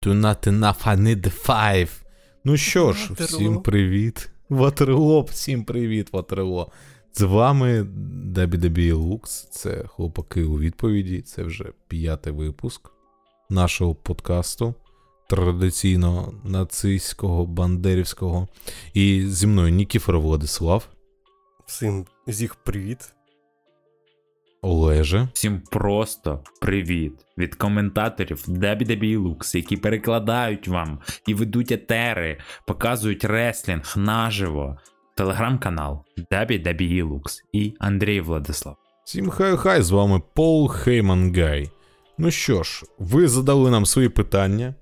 to not enough, I need five. Ну що ж, всім привіт. Ватерло, всім привіт, Ватерло. З вами WWE Lux, це хлопаки у відповіді. Це вже п'ятий випуск нашого подкасту. Традиційно нацистського, бандерівського. І зі мною Нікіфор Владислав, Всім зіх привіт. Олеже. Всім просто привіт від коментаторів WWE Lux, які перекладають вам і ведуть етери, показують реслінг наживо. Телеграм-канал WWE Lux і Андрій Владислав. Всім хай-хай, з вами Пол Хейман Гай. Ну що ж, ви задали нам свої питання.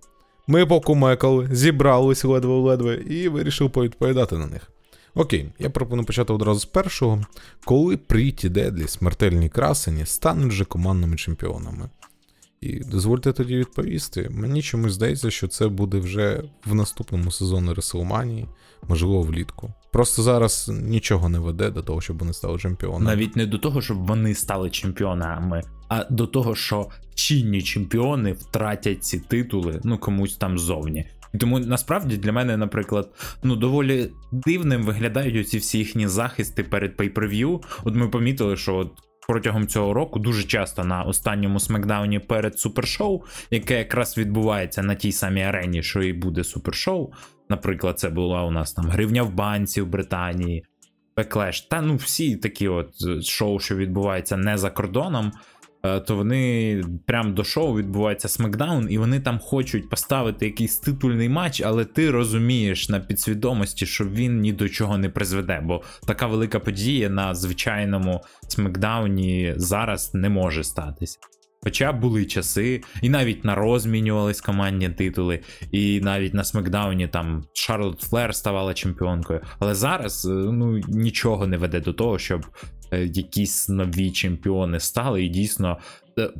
Ми покумекали, зібрались ледве-ледве і вирішив повідповідати на них. Окей, я пропоную почати одразу з першого. Коли Пріті Дедлі, смертельні красені, стануть вже командними чемпіонами? І дозвольте тоді відповісти. Мені чомусь здається, що це буде вже в наступному сезоні Реселманії, можливо, влітку. Просто зараз нічого не веде до того, щоб вони стали чемпіонами. Навіть не до того, щоб вони стали чемпіонами, а до того, що чинні чемпіони втратять ці титули, ну комусь там ззовні. Тому насправді для мене, наприклад, ну доволі дивним виглядають ці всі їхні захисти перед pay-per-view. От ми помітили, що от протягом цього року дуже часто на останньому смакдауні перед супершоу, яке якраз відбувається на тій самій арені, що і буде супершоу. Наприклад, це була у нас там гривня в банці в Британії, Беклеш, та ну всі такі от е, шоу, що відбуваються не за кордоном, то вони прям до шоу відбувається смакдаун, і вони там хочуть поставити якийсь титульний матч, але ти розумієш на підсвідомості, що він ні до чого не призведе, бо така велика подія на звичайному смакдауні зараз не може статися. Хоча були часи, і навіть на Ро змінювались командні титули, і навіть на Смакдауні там Шарлот Флер ставала чемпіонкою. Але зараз е, ну нічого не веде до того, щоб е, якісь нові чемпіони стали, і дійсно. е,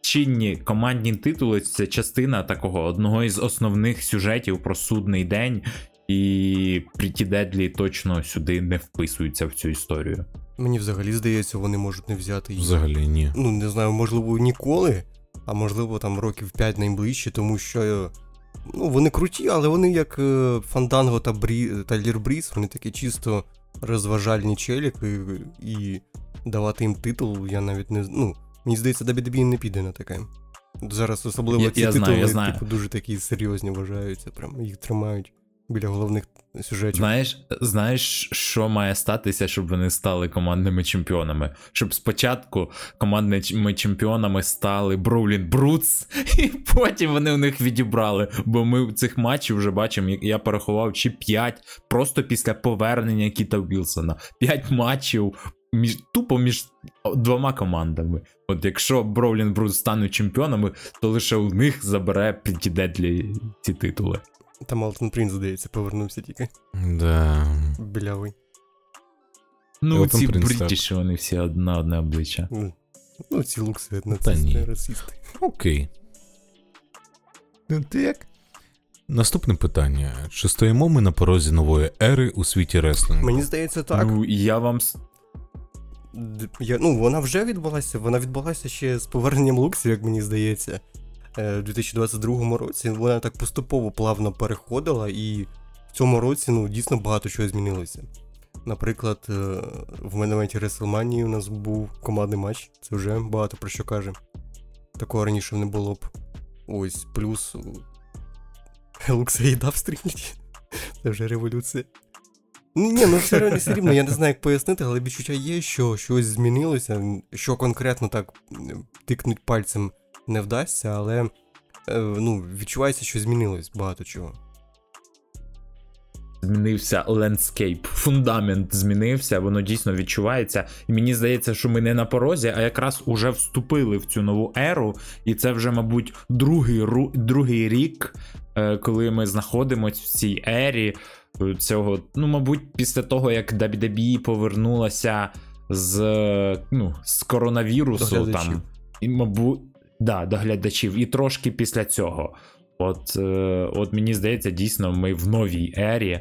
Чинні командні титули це частина такого одного із основних сюжетів про судний день, і Пріті Дедлі точно сюди не вписуються в цю історію. Мені взагалі здається, вони можуть не взяти їх. Взагалі ні. Ну, не знаю, можливо, ніколи, а можливо, там років 5 найближче, тому що. е, Ну, вони круті, але вони як е, Фанданго та Брі... та Лір Бріс, вони такі чисто розважальні челіки, і давати їм титул, я навіть не. Ну, мені здається, WWE не піде на таке. Зараз особливо Я- ці я знаю, титули, я знаю. типу, дуже такі серйозні вважаються. Прям їх тримають біля головних сюжетів. Знаєш, знаєш, що має статися, щоб вони стали командними чемпіонами? Щоб спочатку командними чемпіонами стали Броулін Брутс, і потім вони у них відібрали. Бо ми цих матчів вже бачимо, я порахував, чи 5 просто після повернення Кіта Вілсона. 5 матчів між тупо між двома командами. От якщо Броулін Брутс стануть чемпіонами, то лише у них забере Піті Дедлі ці титули. Там Алтон Принц, здається, повернувся тільки. Да. Білявий. Ну, Елтон ці бритіші, вони всі на одне обличчя. Ну, Ну, ці лукси, нацисти, расисти. Окей. Ну, Так. Наступне питання. Чи стоїмо ми на порозі нової ери у світі реслінгу? Мені здається, так. Ну, я вам. Я, ну, вона вже відбулася. Вона відбулася ще з поверненням Луксів, як мені здається, в 2022 році. Вона так поступово плавно переходила, і в цьому році ну, дійсно багато чого змінилося. Наприклад, е, в моменті WrestleMania у нас був командний матч, це вже багато про що каже. Такого раніше не було б. Ось, плюс е, Лукса їда. Це вже революція. Ні, ну все все рівно, я не знаю, як пояснити, але відчуття є, що щось змінилося, що конкретно так тикнуть пальцем не вдасться, але е, ну, відчувається, що змінилось багато чого. Змінився лендскейп, фундамент змінився, воно дійсно відчувається. І мені здається, що ми не на порозі, а якраз уже вступили в цю нову еру. І це вже, мабуть, другий, ру- другий рік, е, коли ми знаходимося в цій ері. е, Цього, ну, мабуть, після того, як WWE повернулася з, ну, з коронавірусу, там, і, мабуть, да, до глядачів, і трошки після цього. От, е, от мені здається, дійсно, ми в новій ері,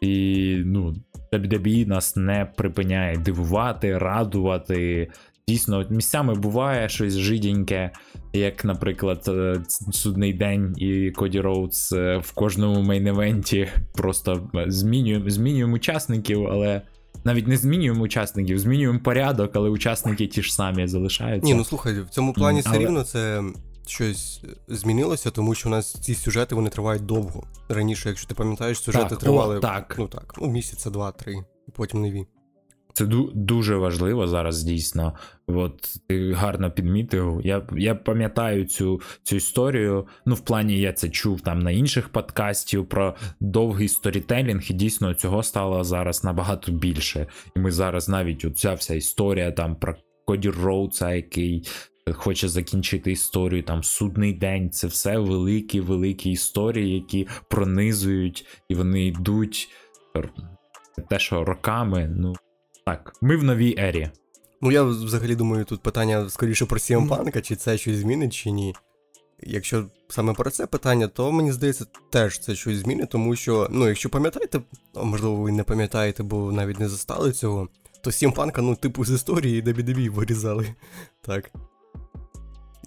і ну, WWE нас не припиняє дивувати, радувати. Дійсно, місцями буває щось жиденьке, як, наприклад, е, судний день і Коді Роудс е, в кожному main event і. Просто змінюємо, змінюємо учасників, але навіть не змінюємо учасників, змінюємо порядок, але учасники ті ж самі залишаються. Ні, ну слухай, в цьому плані все Але- рівно це щось змінилося, тому що у нас ці сюжети вони тривають довго. Раніше, якщо ти пам'ятаєш, сюжети Так, тривали о, так. ну так, ну місяця, два-три, і потім нові. Це дуже важливо зараз дійсно. От ти гарно підмітив. Я, я пам'ятаю цю, цю історію. Ну, в плані я це чув там на інших подкастів про довгий сторітелінг, і дійсно цього стало зараз набагато більше. І ми зараз навіть оця вся історія там про Коді Роудса, який хоче закінчити історію, там судний день. Це все великі, великі історії, які пронизують, і вони йдуть. Те, що роками, ну так, ми в новій ері. Ну я взагалі думаю, тут питання скоріше про CM Punk, чи це щось змінить, чи ні. Якщо саме про це питання, то мені здається, теж це щось змінить, тому що, ну, якщо пам'ятаєте, можливо, ви не пам'ятаєте, бо навіть не застали цього, то CM Punk, ну, типу, з історії WWE вирізали. Так.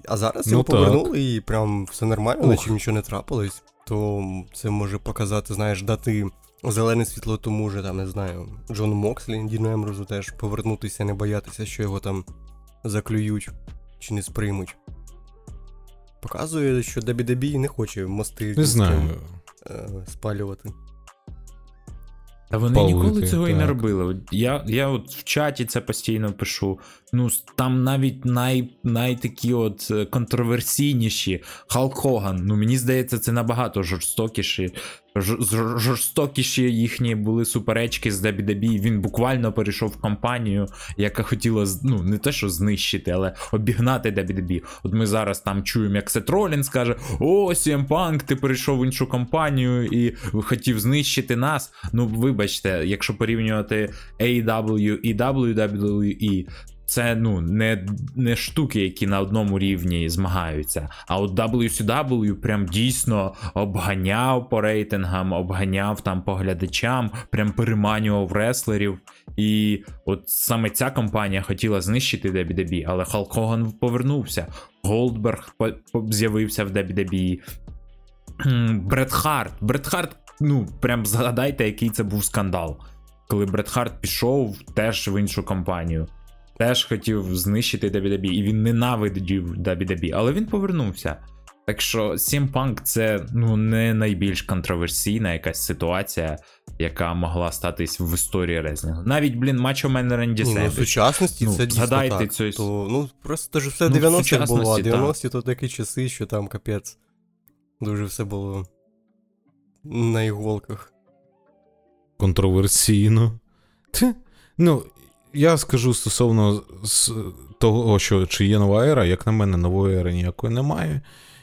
А зараз Ну його так. повернули і прям все нормально, наче нічого не трапилось, то це може показати, знаєш, дати зелене світло тому же, там, не знаю, Джону Мокслі, Діну Емрозу теж повернутися, не боятися, що його там заклюють чи не сприймуть. Показує, що WWE не хоче мости Не знаю. е, спалювати. Та вони Палити, ніколи цього і не робили. Я, я от в чаті це постійно пишу. Ну, там навіть най, най такі от е, контроверсійніші. Халк Хоган, ну мені здається, це набагато жорстокіші. Жорстокіші їхні були суперечки з WWE. Він буквально перейшов в компанію, яка хотіла ну не те, що знищити, але обігнати WWE. От ми зараз там чуємо, як Сет Ролінс каже: О, CM Punk, ти перейшов в іншу компанію і хотів знищити нас. Ну, вибачте, якщо порівнювати AEW і WWE, це ну не, не штуки, які на одному рівні змагаються. А от WCW прям дійсно обганяв по рейтингам, обганяв там по глядачам, прям переманював реслерів. І от саме ця компанія хотіла знищити WWE, але Халк Хоган повернувся. Голдберг по- з'явився в WWE. Брет Харт. Брет Харт, ну, прям згадайте, який це був скандал. Коли Брет Харт пішов теж в іншу компанію. Теж хотів знищити WWE, і він ненавидів WWE, але він повернувся. Так що CM Punk це ну не найбільш контроверсійна якась ситуація, яка могла статись в історії реслінгу. Навіть, блін, Мачо Мен Ренді Ні, ну, в сучасності Ну, це дійсно згадайте так. цю То, ну, просто ж все Ну, 90-х було, а 90-ті то такі часи, що там капець. Дуже все було на іголках. контроверсійно. Ну, я скажу стосовно того, що чи є нова ера, як на мене, нової ери ніякої немає.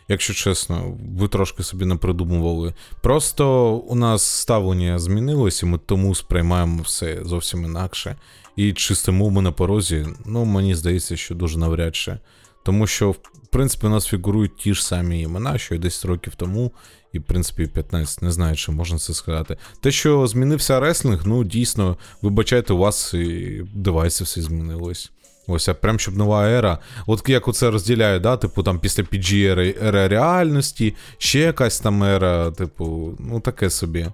Якщо чесно, ви трошки собі не придумували. Просто у нас ставлення змінилося, ми тому сприймаємо все зовсім інакше. І чи стоїмо ми на порозі, ну мені здається, що дуже навряд чи. Тому що, в принципі, у нас фігурують ті ж самі імена, що й 10 років тому, і, в принципі, 15, не знаю, чи можна це сказати. Те, що змінився реслінг, ну дійсно, вибачайте, у вас і девайси все змінилось. Ось, а прям щоб нова ера. От як оце розділяю, да, типу, там після PG ери, ера реальності, ще якась там ера, типу, ну таке собі.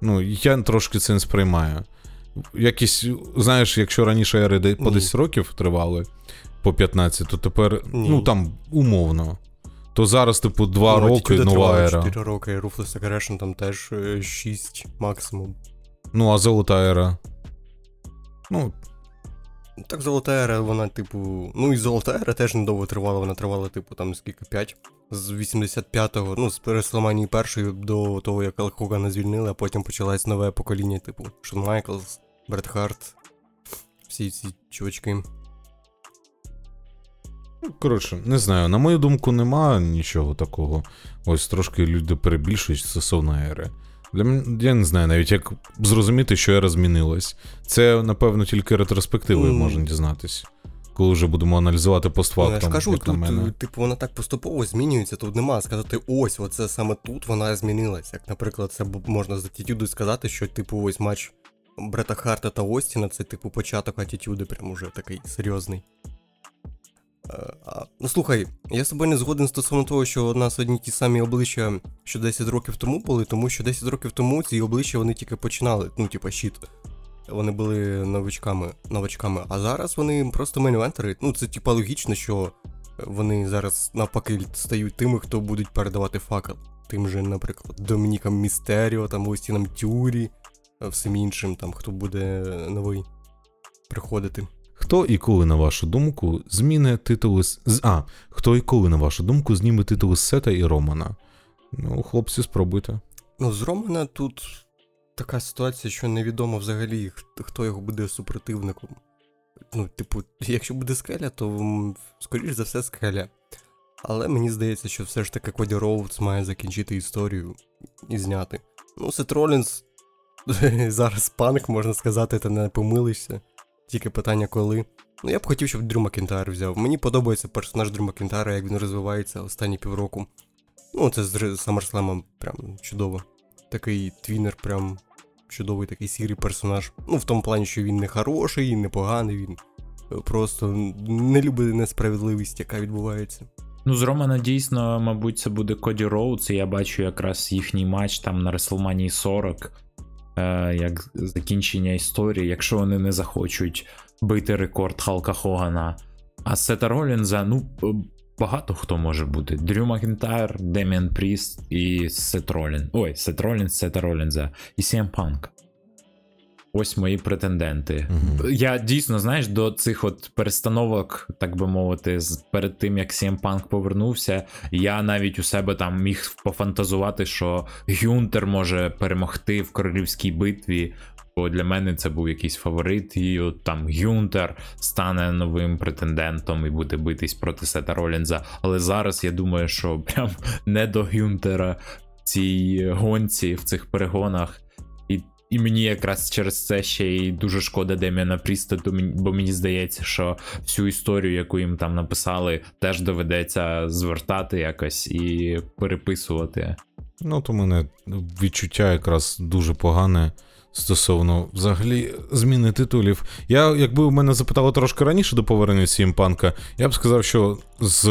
Ну, я трошки це не сприймаю. Якісь, знаєш, якщо раніше ери по 10 років тривали, по 15, то тепер, Ні. ну там, умовно. То зараз, типу, 2 Ну, роки нова ера. 4 роки, Ruthless Aggression там теж 6 максимум. Ну, а золота ера. Ну, Так, золота ера, вона, типу. Ну і золота ера теж недовго тривала, вона тривала, типу, там скільки 5. З 85-го, ну, з Пересламанії першої до того, як Ал Хогана звільнили, а потім почалось нове покоління, типу, Шон Майклс, Бред Харт, всі ці чувачки. Ну, Коротше, не знаю, на мою думку, нема нічого такого. Ось трошки люди перебільшують стосовно ери. Для мене, я не знаю навіть, як зрозуміти, що ера змінилась. Це, напевно, тільки ретроспективою Ну. можна дізнатись, коли вже будемо аналізувати Ну, я ж кажу, як на мене. типу, вона так поступово змінюється, тут нема сказати, ось, оце саме тут вона змінилась. Як, наприклад, це можна з атітюду сказати, що, типу, ось матч Брета Харта та Остіна, це, типу, початок атітюди, прям уже такий серйозний. Ну слухай, я з тобою не згоден стосовно того, що у нас одні ті самі обличчя, що 10 років тому були, тому що 10 років тому ці обличчя вони тільки починали, ну, типа, щит. Вони були новичками, новачками, а зараз вони просто мейнвентери. Ну, це типа логічно, що вони зараз навпаки стають тими, хто будуть передавати факел. Тим же, наприклад, Домінікам Містеріо, там Остінам Тюрі, всім іншим, там хто буде новий приходити. Хто і коли, на вашу думку, зміне титули з. А, хто і коли, на вашу думку, зніме титули з Сета і Романа? Ну, хлопці, спробуйте. Ну, з Романа тут така ситуація, що невідомо взагалі, хто його буде супротивником. Ну, типу, якщо буде скеля, то скоріш за все скеля. Але мені здається, що все ж таки Коді Роудс має закінчити історію і зняти. Ну, Сет Ролінс зараз Punk, можна сказати, ти не помилишся. Тільки питання коли. Ну, я б хотів, щоб Дрю Макінтайр взяв. Мені подобається персонаж Дрю Макінтайра, як він розвивається останні півроку. Ну, це з Р- прям чудово. Такий tweener, прям чудовий такий сірий персонаж. Ну, в тому плані, що він не хороший, не поганий, він е, просто не любить несправедливість, яка відбувається. Ну, з Романа дійсно, мабуть, це буде Коді Роудс, і я бачу якраз їхній матч там на WrestleMania 40, е, як закінчення історії, якщо вони не захочуть бити рекорд Халка Хогана. А Сета Ролінза, ну, е, багато хто може бути. Дрю Макентайр, Деміан Пріст і Сет Ролін. Ой, Сет Ролінз, Сета Ролінза і CM Punk. Ось мої претенденти. Мгм. Я дійсно, знаєш, до цих от перестановок, так би мовити, з перед тим як CM Punk повернувся, я навіть у себе там міг пофантазувати, що Гюнтер може перемогти в королівській битві. Бо для мене це був якийсь фаворит, і от там Гюнтер стане новим претендентом і буде битись проти Сета Ролінза. Але зараз я думаю, що прям не до Гюнтера в цій гонці, в цих перегонах. І, мені якраз через це ще й дуже шкода Деміана Пріста, бо мені здається, що всю історію, яку їм там написали, теж доведеться звертати якось і переписувати. Ну, то мене відчуття якраз дуже погане стосовно взагалі зміни титулів. Я, якби в мене запитали трошки раніше до повернення CM Панка, я б сказав, що з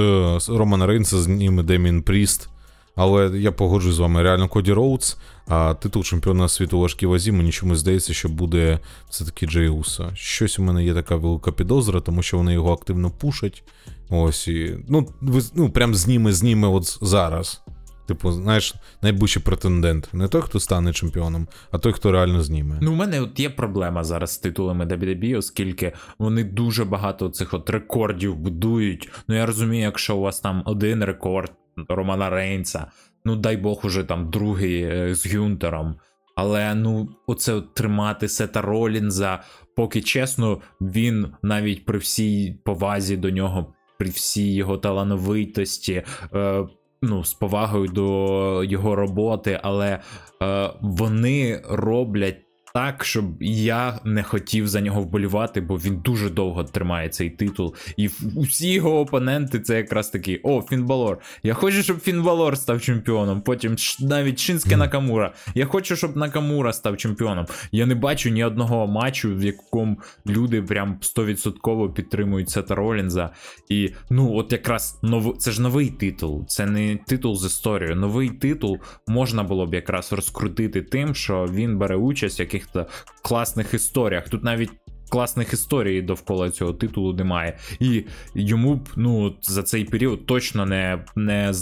Романа Рейнса зніме Деміан Пріст. Але я погоджуюсь з вами, реально Коді Роудс, а титул чемпіона світу важкій вазі, мені чомусь здається, що буде все-таки Джей Уса. Щось у мене є така велика підозра, тому що вони його активно пушать. Ось і. Ну, ви, ну прям зніме, зніме от зараз. Типу, знаєш, найближчий претендент. Не той, хто стане чемпіоном, а той, хто реально зніме. Ну, у мене от є проблема зараз з титулами WWE, оскільки вони дуже багато цих от рекордів будують. Ну я розумію, якщо у вас там один рекорд Романа Рейнса, ну дай Бог уже там другий е, з Гюнтером. Але ну, оце тримати Сета Ролінза, поки чесно, він навіть при всій повазі до нього, при всій його талановитості, е, ну, з повагою до його роботи, але е, вони роблять так, щоб я не хотів за нього вболівати, бо він дуже довго тримає цей титул. І усі його опоненти це якраз такі: о, Фінбалор. Я хочу, щоб Фінбалор став чемпіоном. Потім навіть Шинське Накамура. Я хочу, щоб Накамура став чемпіоном. Я не бачу ні одного матчу, в якому люди прям 100% підтримують Сета Ролінза. І ну, от якраз нов... це ж новий титул, це не титул з історією. Новий титул можна було б якраз розкрутити тим, що він бере участь в яких-то класних історіях. Тут навіть класних історій довкола цього титулу немає. І йому б ну за цей період точно не, не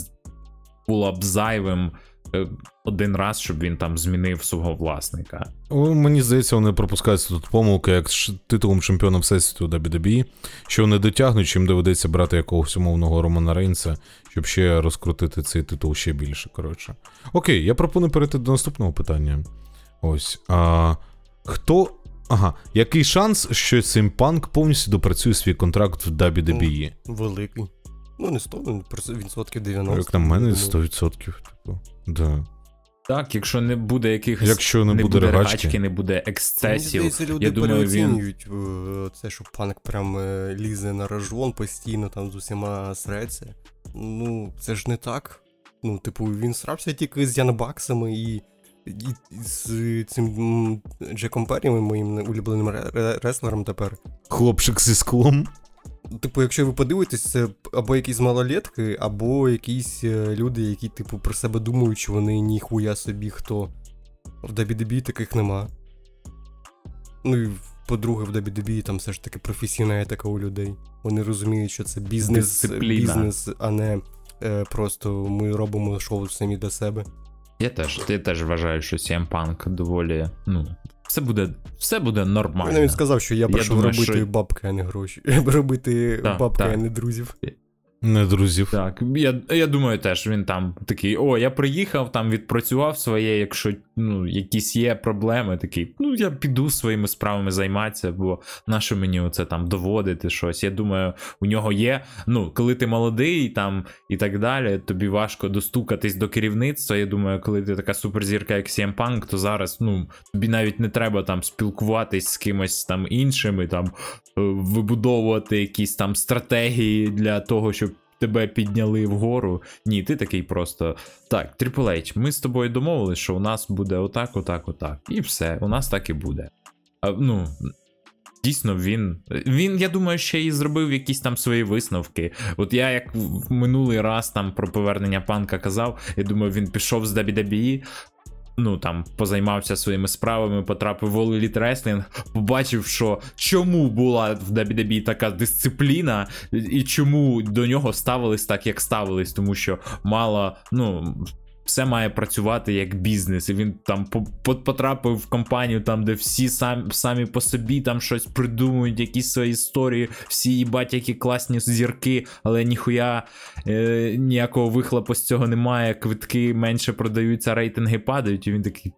було б зайвим. е, Один раз, щоб він там змінив свого власника. Мені здається, вони пропускаються тут помилки, як з титулом чемпіона Всесвіту WWE, що вони дотягнуть, чим доведеться брати якогось умовного Романа Рейнса, щоб ще розкрутити цей титул ще більше. Коротше. Окей, я пропоную перейти до наступного питання. Ось. А, хто. Ага, який шанс, що цим панк повністю допрацює свій контракт в WWE? Великий. Ну, не 100, ну, просто відсотків 90. Як на мене, думаю. 100%. Типу. Да. Так, якщо не буде якихось Якщо не, не буде буде регачки, не буде Мені ексцесів. здається, люди Я думаю, переоцінюють е, це, що панк прям е, лізе на рожон постійно, там з усіма среться. Ну, це ж не так. Ну, типу, він срався тільки з Янбаксами і з цим Джеком Перрі, моїм улюбленим ре- ре- реслером тепер. Хлопчик зі склом. Типу, якщо ви подивитесь, це або якісь малолетки, або якісь е, люди, які, типу, про себе думають, що вони ніхуя собі хто. В WWE таких нема. Ну і по-друге, в WWE там все ж таки професійна етика у людей. Вони розуміють, що це бізнес, Дисципліна. бізнес, а не е, просто ми робимо шоу самі для себе. Я теж, я теж вважаю, що CM Punk доволі. Ну, все буде, все буде Він нормально. навіть сказав, що я прийшов робити що- бабки, а не гроші. робити Так, бабки, так. а не друзів. Не друзів. Так, я, я думаю, теж він там такий: о, я приїхав, там відпрацював своє, якщо ну, якісь є проблеми, такий, ну я піду своїми справами займатися, бо наше мені оце там доводити щось. Я думаю, у нього є. Ну, коли ти молодий там і так далі, тобі важко достукатись до керівництва. Я думаю, коли ти така суперзірка, як CM Punk, то зараз ну, тобі навіть не треба там спілкуватись з кимось там іншим там е, вибудовувати якісь там стратегії для того, щоб тебе підняли вгору. Ні, ти такий просто. Так, Triple H, ми з тобою домовились, що у нас буде отак, отак, отак. І все, у нас так і буде. А, ну. Дійсно, він. Він, я думаю, ще і зробив якісь там свої висновки. От я як в минулий раз там про повернення панка казав, я думаю, він пішов з WWE, ну там позаймався своїми справами, потрапив в All Wrestling, побачив, що чому була в WWE така дисципліна, і чому до нього ставились так, як ставились, тому що мало, ну. Все має працювати як бізнес, і він там по- по- потрапив в компанію, там, де всі сам, самі по собі там щось придумують, якісь свої історії, всі їбать, які класні зірки, але ніхуя е, ніякого вихлопу з цього немає, квитки менше продаються, рейтинги падають, і він такий.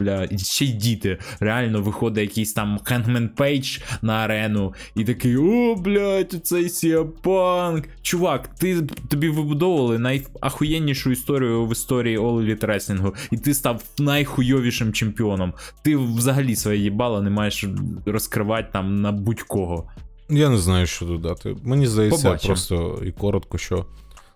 Бля, ще й діти. Реально виходить якийсь там Хенгмен Пейдж на арену, і такий: о, блядь, цей CM Punk. Чувак, ти тобі вибудовували найахуєннішу історію в історії All Elite Wrestling, і ти став найхуйовішим чемпіоном. Ти взагалі своє їбало не маєш розкривати там на будь-кого. Я не знаю, що додати. Мені здається, Побачимо. просто і коротко, що.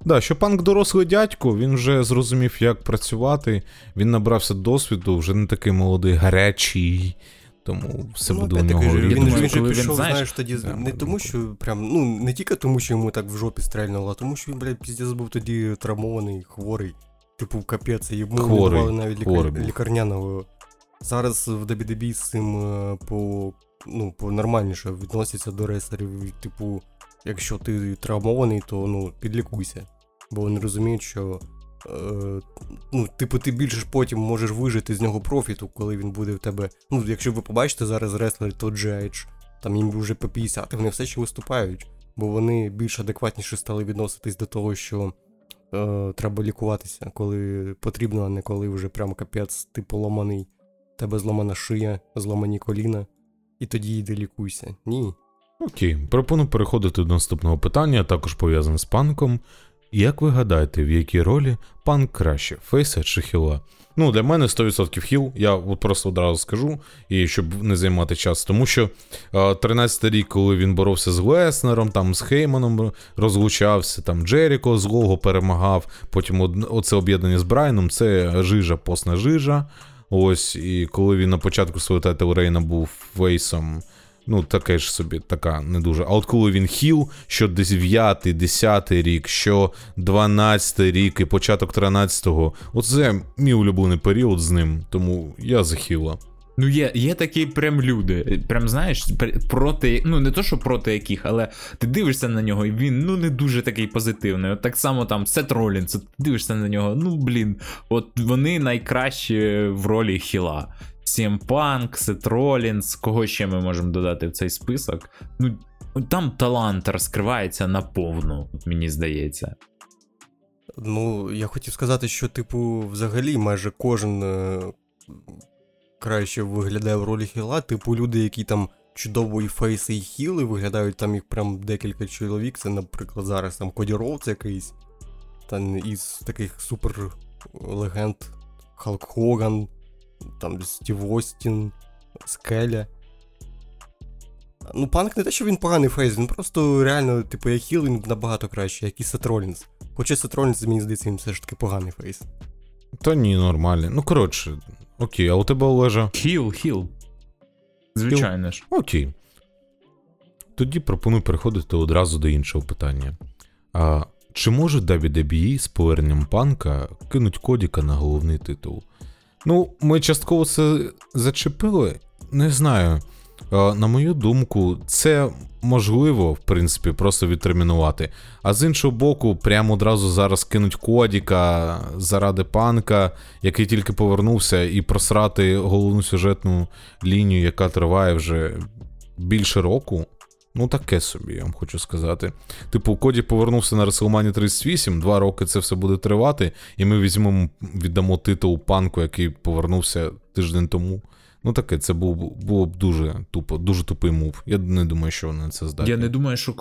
Да, що панк дорослий дядько, він вже зрозумів, як працювати, він набрався досвіду, вже не такий молодий, гарячий, тому все Ну, буде у нього. він, думаю, він же він, пішов, знаєш, знаєш, тоді да, не тому, що прям, ну, не тільки тому, що йому так в жопі стрельнуло, а тому, що він, блядь, піздець був тоді травмований, хворий. Типу, капець, йому не давали навіть лікар... хворий лікарняного. Зараз в WWE з цим е, по, ну, по нормальніше відносяться до рестлерів. І, Типу, якщо ти травмований, то ну, підлікуйся. Бо вони розуміють, що. Е, ну, типу, ти більше ж потім можеш вижити з нього профіту, коли він буде в тебе. Ну, якщо ви побачите зараз реслери, то GH, там їм вже по 50, вони все ще виступають, бо вони більш адекватніше стали відноситись до того, що е, треба лікуватися, коли потрібно, а не коли вже прям капець, ти поломаний, тебе зламана шия, зламані коліна, і тоді йди лікуйся. Ні. Окей, пропоную переходити до наступного питання, також пов'язане з панком. Як ви гадаєте, в якій ролі панк краще, фейса чи хіла? Ну, для мене 100% хіл, я от просто одразу скажу, і щоб не займати час. Тому що е, 13-й рік, коли він боровся з Леснером, там з Хейманом розлучався, там Джеріко злого перемагав, потім оце об'єднання з Брайаном, це жижа, посна жижа. Ось, і коли він на початку свого title reign а був фейсом, ну, таке ж собі, така не дуже. А от коли він хіл, що 9, 10 рік, що 12 рік і початок 13-го, оце мій улюблений період з ним, тому я за хіла. Ну, є, є такі прям люди, прям знаєш, проти, ну не то, що проти яких, але ти дивишся на нього, і він ну не дуже такий позитивний. От так само там Сет Ролінс, ти дивишся на нього, ну блін, от вони найкращі в ролі хіла. Punk, Сет Ролінс, кого ще ми можемо додати в цей список? Ну, там талант розкривається наповну, мені здається. Ну, я хотів сказати, що, типу, взагалі майже кожен е, краще виглядає в ролі хіла. Типу, люди, які там чудово і фейси, і хіли, виглядають там їх прям декілька чоловік. Це, наприклад, зараз там Коді Роудс якийсь. Там із таких супер легенд Халк Хоган, там Стів Остін, Скеля. Ну, Punk не те, що він поганий фейс, він просто реально, типу, як хіл, він набагато краще, як і Сет Ролінс. Хоча Сет Ролінс, мені здається, він все ж таки поганий фейс. Та ні, нормально. Ну, коротше, окей, а у тебе Олежа? Хіл, хіл. Звичайно ж. Окей. Тоді пропоную переходити одразу до іншого питання. А чи може WWE з поверненням панка кинуть Кодіка на головний титул? Ну, ми частково це зачепили. Не знаю. На мою думку, це можливо, в принципі, просто відтермінувати. А з іншого боку, прямо одразу зараз кинуть Кодіка заради панка, який тільки повернувся, і просрати головну сюжетну лінію, яка триває вже більше року. Ну, таке собі, я вам хочу сказати. Типу, Коді повернувся на WrestleMania 38, два роки це все буде тривати, і ми візьмемо, віддамо титул Punk у, який повернувся тиждень тому. Ну таке, це було, було б дуже тупо, дуже тупий move. Я не думаю, що вони це здатні. Я не думаю, що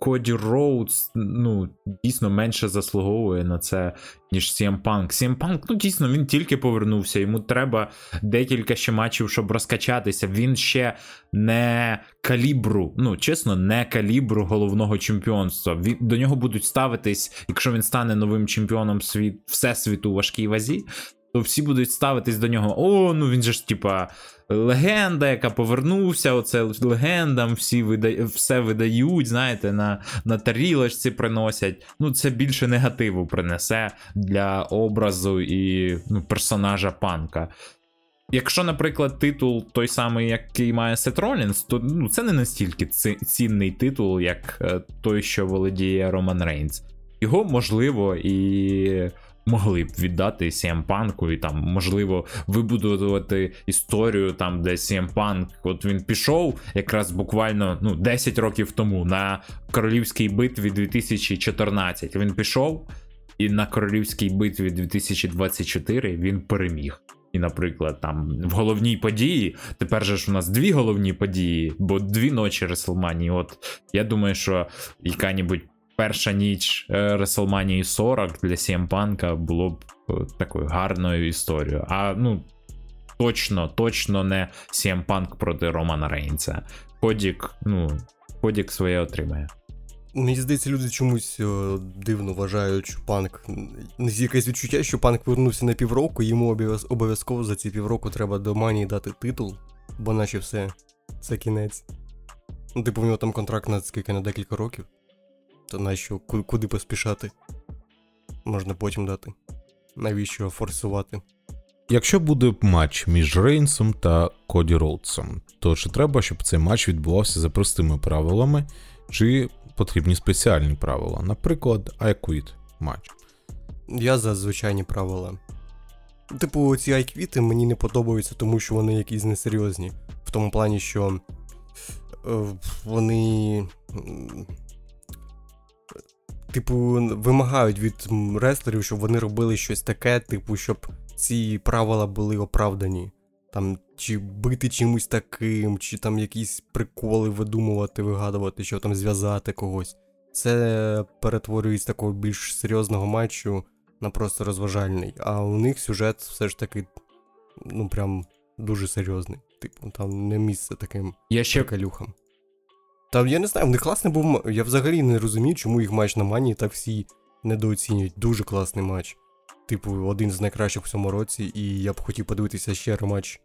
Коді, Роудс ну, дійсно менше заслуговує на це, ніж CM Punk. CM Punk, ну дійсно, він тільки повернувся. Йому треба декілька ще матчів, щоб розкачатися. Він ще не калібру, ну чесно, не калібру головного чемпіонства. Він, до нього будуть ставитись, якщо він стане новим чемпіоном світ, всесвіту у важкій вазі. То всі будуть ставитись до нього. О, ну він же ж, типа, легенда, яка повернувся, оце легендам, всі вида... все видають, знаєте, на на тарілочці приносять. Ну, це більше негативу принесе для образу і ну, персонажа панка. Якщо, наприклад, титул той самий, який має Сет Ролінс, то ну, це не настільки цінний титул, як е, той, що володіє Роман Рейнс. Його можливо і могли б віддати CM Punk і там, можливо, вибудувати історію там, де CM Punk, от він пішов якраз буквально ну, 10 років тому на королівській битві 2014. Він пішов, і на королівській битві 2024 він переміг. І, наприклад, там в головній події, тепер же ж у нас дві головні події, бо дві ночі Реслманії. От я думаю, що яка-небудь перша ніч WrestleMania 40 для CM Punk було б е, такою гарною історією. А ну, точно, точно не CM Punk проти Романа Рейнса. Кодік, ну, Кодік своє отримає. Мені здається, люди чомусь о, е, дивно вважають, що панк. Якесь відчуття, що панк повернувся на півроку, йому обов'язково за ці півроку треба до манії дати титул, бо наче все, це кінець. Ну, типу, в нього там контракт на скільки на декілька років. То нащо куди поспішати? Можна потім дати. Навіщо форсувати? Якщо буде матч між Рейнсом та Коді Роудсом, то чи треба, щоб цей матч відбувався за простими правилами, чи потрібні спеціальні правила, наприклад, I Quit матч? Я за звичайні правила. Типу, ці айквіти мені не подобаються, тому що вони якісь несерйозні. В тому плані, що е, вони типу, вимагають від рестлерів, щоб вони робили щось таке, типу, щоб ці правила були оправдані. Там, чи бити чимось таким, чи там якісь приколи видумувати, вигадувати, щоб там зв'язати когось. Це перетворює з такого більш серйозного матчу на просто розважальний. А у них сюжет все ж таки, ну прям дуже серйозний. Типу, там не місце таким Я ще... приколюхам. Та я не знаю, в них класний був. Я взагалі не розумію, чому їх матч на Мані так всі недооцінюють. Дуже класний матч. Типу, один з найкращих в цьому році, і я б хотів подивитися ще рематч.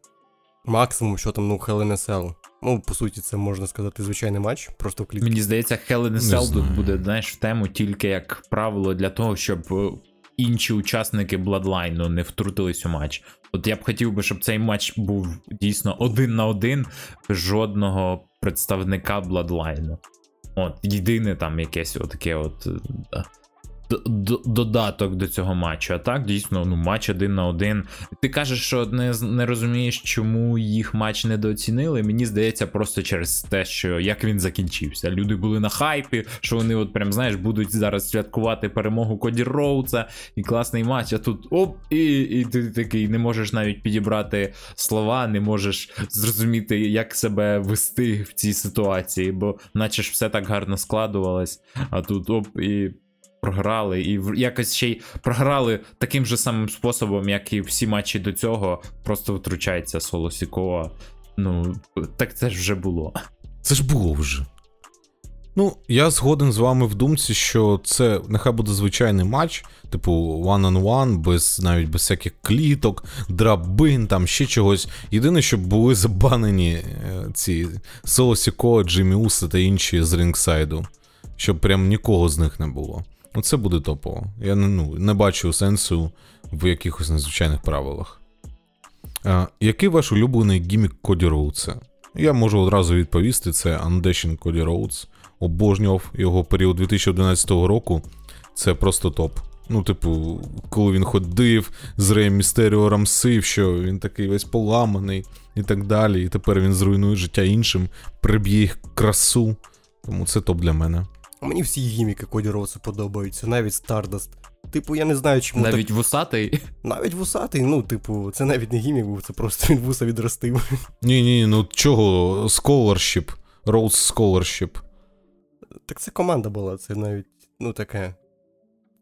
Максимум, що там, ну, Hell in a Cell. Ну, по суті, це можна сказати звичайний матч, просто в клітці. Мені здається, Hell in a Cell тут буде, знаєш, в тему тільки як правило для того, щоб е, інші учасники Bloodline не втрутились у матч. От я б хотів би, щоб цей матч був дійсно один на один, без жодного представника Bloodline. От, єдине там якесь отаке от. Додаток до цього матчу. А так, дійсно, ну, матч один на один. Ти кажеш, що не не розумієш, чому їх матч недооцінили. Мені здається, просто через те, що як він закінчився. Люди були на хайпі, що вони, от прям, знаєш, будуть зараз святкувати перемогу Коді Роуца і класний матч. А тут оп, і і ти такий не можеш навіть підібрати слова, не можеш зрозуміти, як себе вести в цій ситуації, бо наче ж все так гарно складувалось, а тут оп, і програли, і якось ще й програли таким же самим способом, як і всі матчі до цього. Просто втручається Соло Сікова. Ну, так це ж вже було. Це ж було вже. Ну, я згоден з вами в думці, що це нехай буде звичайний матч, типу one-on-one, без навіть без всяких кліток, драбин, там ще чогось. Єдине, щоб були забанені е, ці Соло Сіко, Джиммі Уса та інші з рингсайду. Щоб прям нікого з них не було. Ну, це буде топово. Я ну, не бачу сенсу в якихось незвичайних правилах. А, який ваш улюблений гімік Коді Роудса? Я можу одразу відповісти: це Undashing Коді Роудс. Обожнював його період 2011 року. Це просто топ. Ну, типу, коли він ходив з Реєм Містеріо рамсив, що він такий весь поламаний і так далі. І тепер він зруйнує життя іншим, приб'є їх красу. Тому це топ для мене. Мені всі гіміки Коді Роуса подобаються, навіть Stardust. Типу, я не знаю, чому Навіть вусатий. Навіть вусатий, ну, типу, це навіть не гімік був, це просто він вуса відростив. Ні, ні, ну чого? Scholarship. Rhodes Scholarship. Так це команда була, це навіть, ну таке.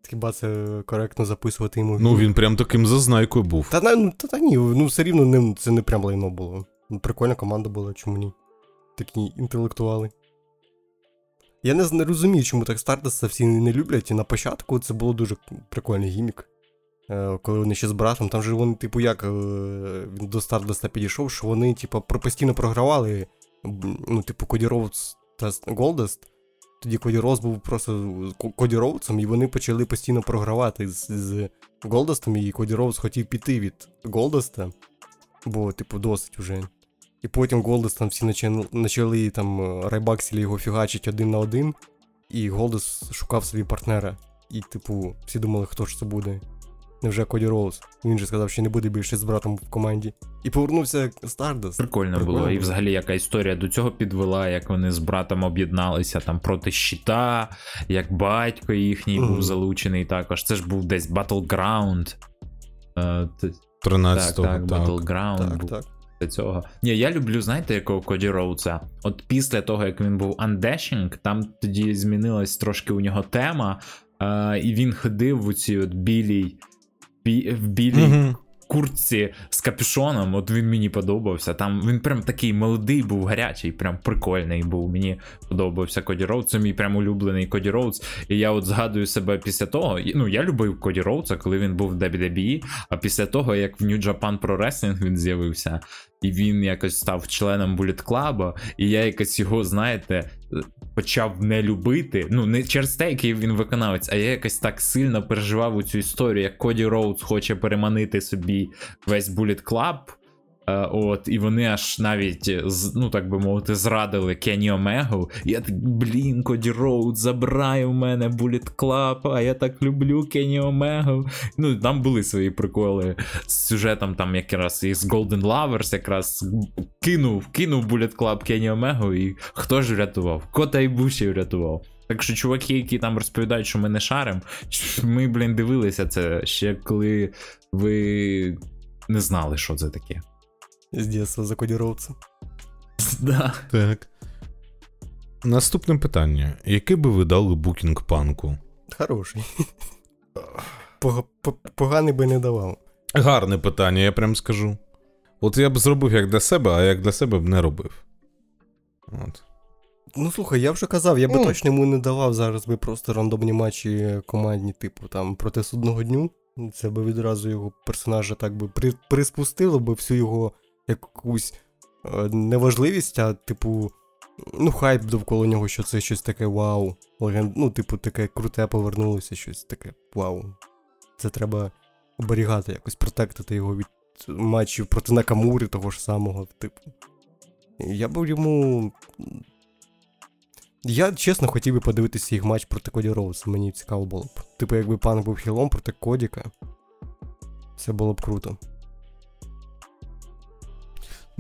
Хіба це коректно записувати йому? Ну він прям таким зазнайкою був. Та, на- ну, та, та ні, ну все рівно не, це не прям лайно було. Прикольна команда була, чому ні? Такі інтелектуали. Я не, розумію, чому так Stardust всі не люблять, і на початку це було дуже прикольний гімік. Е, коли вони ще з братом, там же вони, типу, як е, він до Stardust підійшов, що вони, типу, постійно програвали. Ну, типу, Коді Роудс та Голдаст. Тоді Коді був просто Ко- Коді Роудсом, і вони почали постійно програвати з, з Голдастом, і Коді хотів піти від Голдаста, бо, типу, досить уже. І потім Голдаст там всі начали, почали там е, Рібаксели його фігачить один на один, і Голдаст шукав собі партнера. І, типу, всі думали, хто ж це буде. Невже Коді Роудс? Він же сказав, що не буде більше з братом в команді. І повернувся Stardust. Прикольно, Прикольно було. І взагалі яка історія до цього підвела, як вони з братом об'єдналися там проти щита, як батько їхній Мгм. був залучений також. Це ж був десь Battleground. Е, т- так, 13-го, так, так. Battleground Так, був. так. Цього. Ні, я люблю, знаєте, якого Коді Роудса? От після того, як він був Undashing, там тоді змінилась трошки у нього тема, е, і він ходив у цій от білій. бі- В білій Мгм. куртці з капюшоном, от він мені подобався. Там він прям такий молодий був, гарячий, прям прикольний був. Мені подобався Коді Роудс. Це мій прям улюблений Коді Роудс. І я от згадую себе після того. Ну, я любив Коді Роудса, коли він був в WWE, а після того, як в New Japan Pro Wrestling він з'явився, і він якось став членом Bullet Club, і я якось його, знаєте, почав не любити. Ну, не через те, який він виконавець, а я якось так сильно переживав у цю історію, як Коді Роудс хоче переманити собі весь Bullet Club. Е, От, і вони аж навіть, е, ну так би мовити, зрадили Кенні Омегу. Я так, блін, Коді Роудс забирає у мене Bullet Club, а я так люблю Кенні Омегу. Ну, там були свої приколи з сюжетом, там якраз із Golden Lovers, якраз кинув, кинув Bullet Club Кенні Омегу, і хто ж врятував? Кота і Буші врятував. Так що чуваки, які там розповідають, що ми не шарим, ми, блін, дивилися це ще коли ви не знали, що це таке. З дійства за Коді Роудса. Да. Так. Наступне питання. Який би ви дали букінг панку? Хороший. Поганий би не давав. Гарне питання, я прям скажу. От я б зробив як для себе, а як для себе б не робив. От. Ну слухай, я вже казав, я би Ну. точно йому не давав зараз би просто рандомні матчі командні, типу там проти судного дню. Це би відразу його персонажа так би при, приспустило би всю його якусь е, неважливість, а типу, ну, хайп довкола нього, що це щось таке вау. Леген... Ну, типу, таке круте повернулося, щось таке вау. Це треба оберігати, якось протектити його від матчів проти Накамури того ж самого, типу. Я б йому я чесно хотів би подивитися їх матч проти Коді Роуз, мені цікаво було б. Типу, якби пан був хілом проти Кодіка. Це було б круто.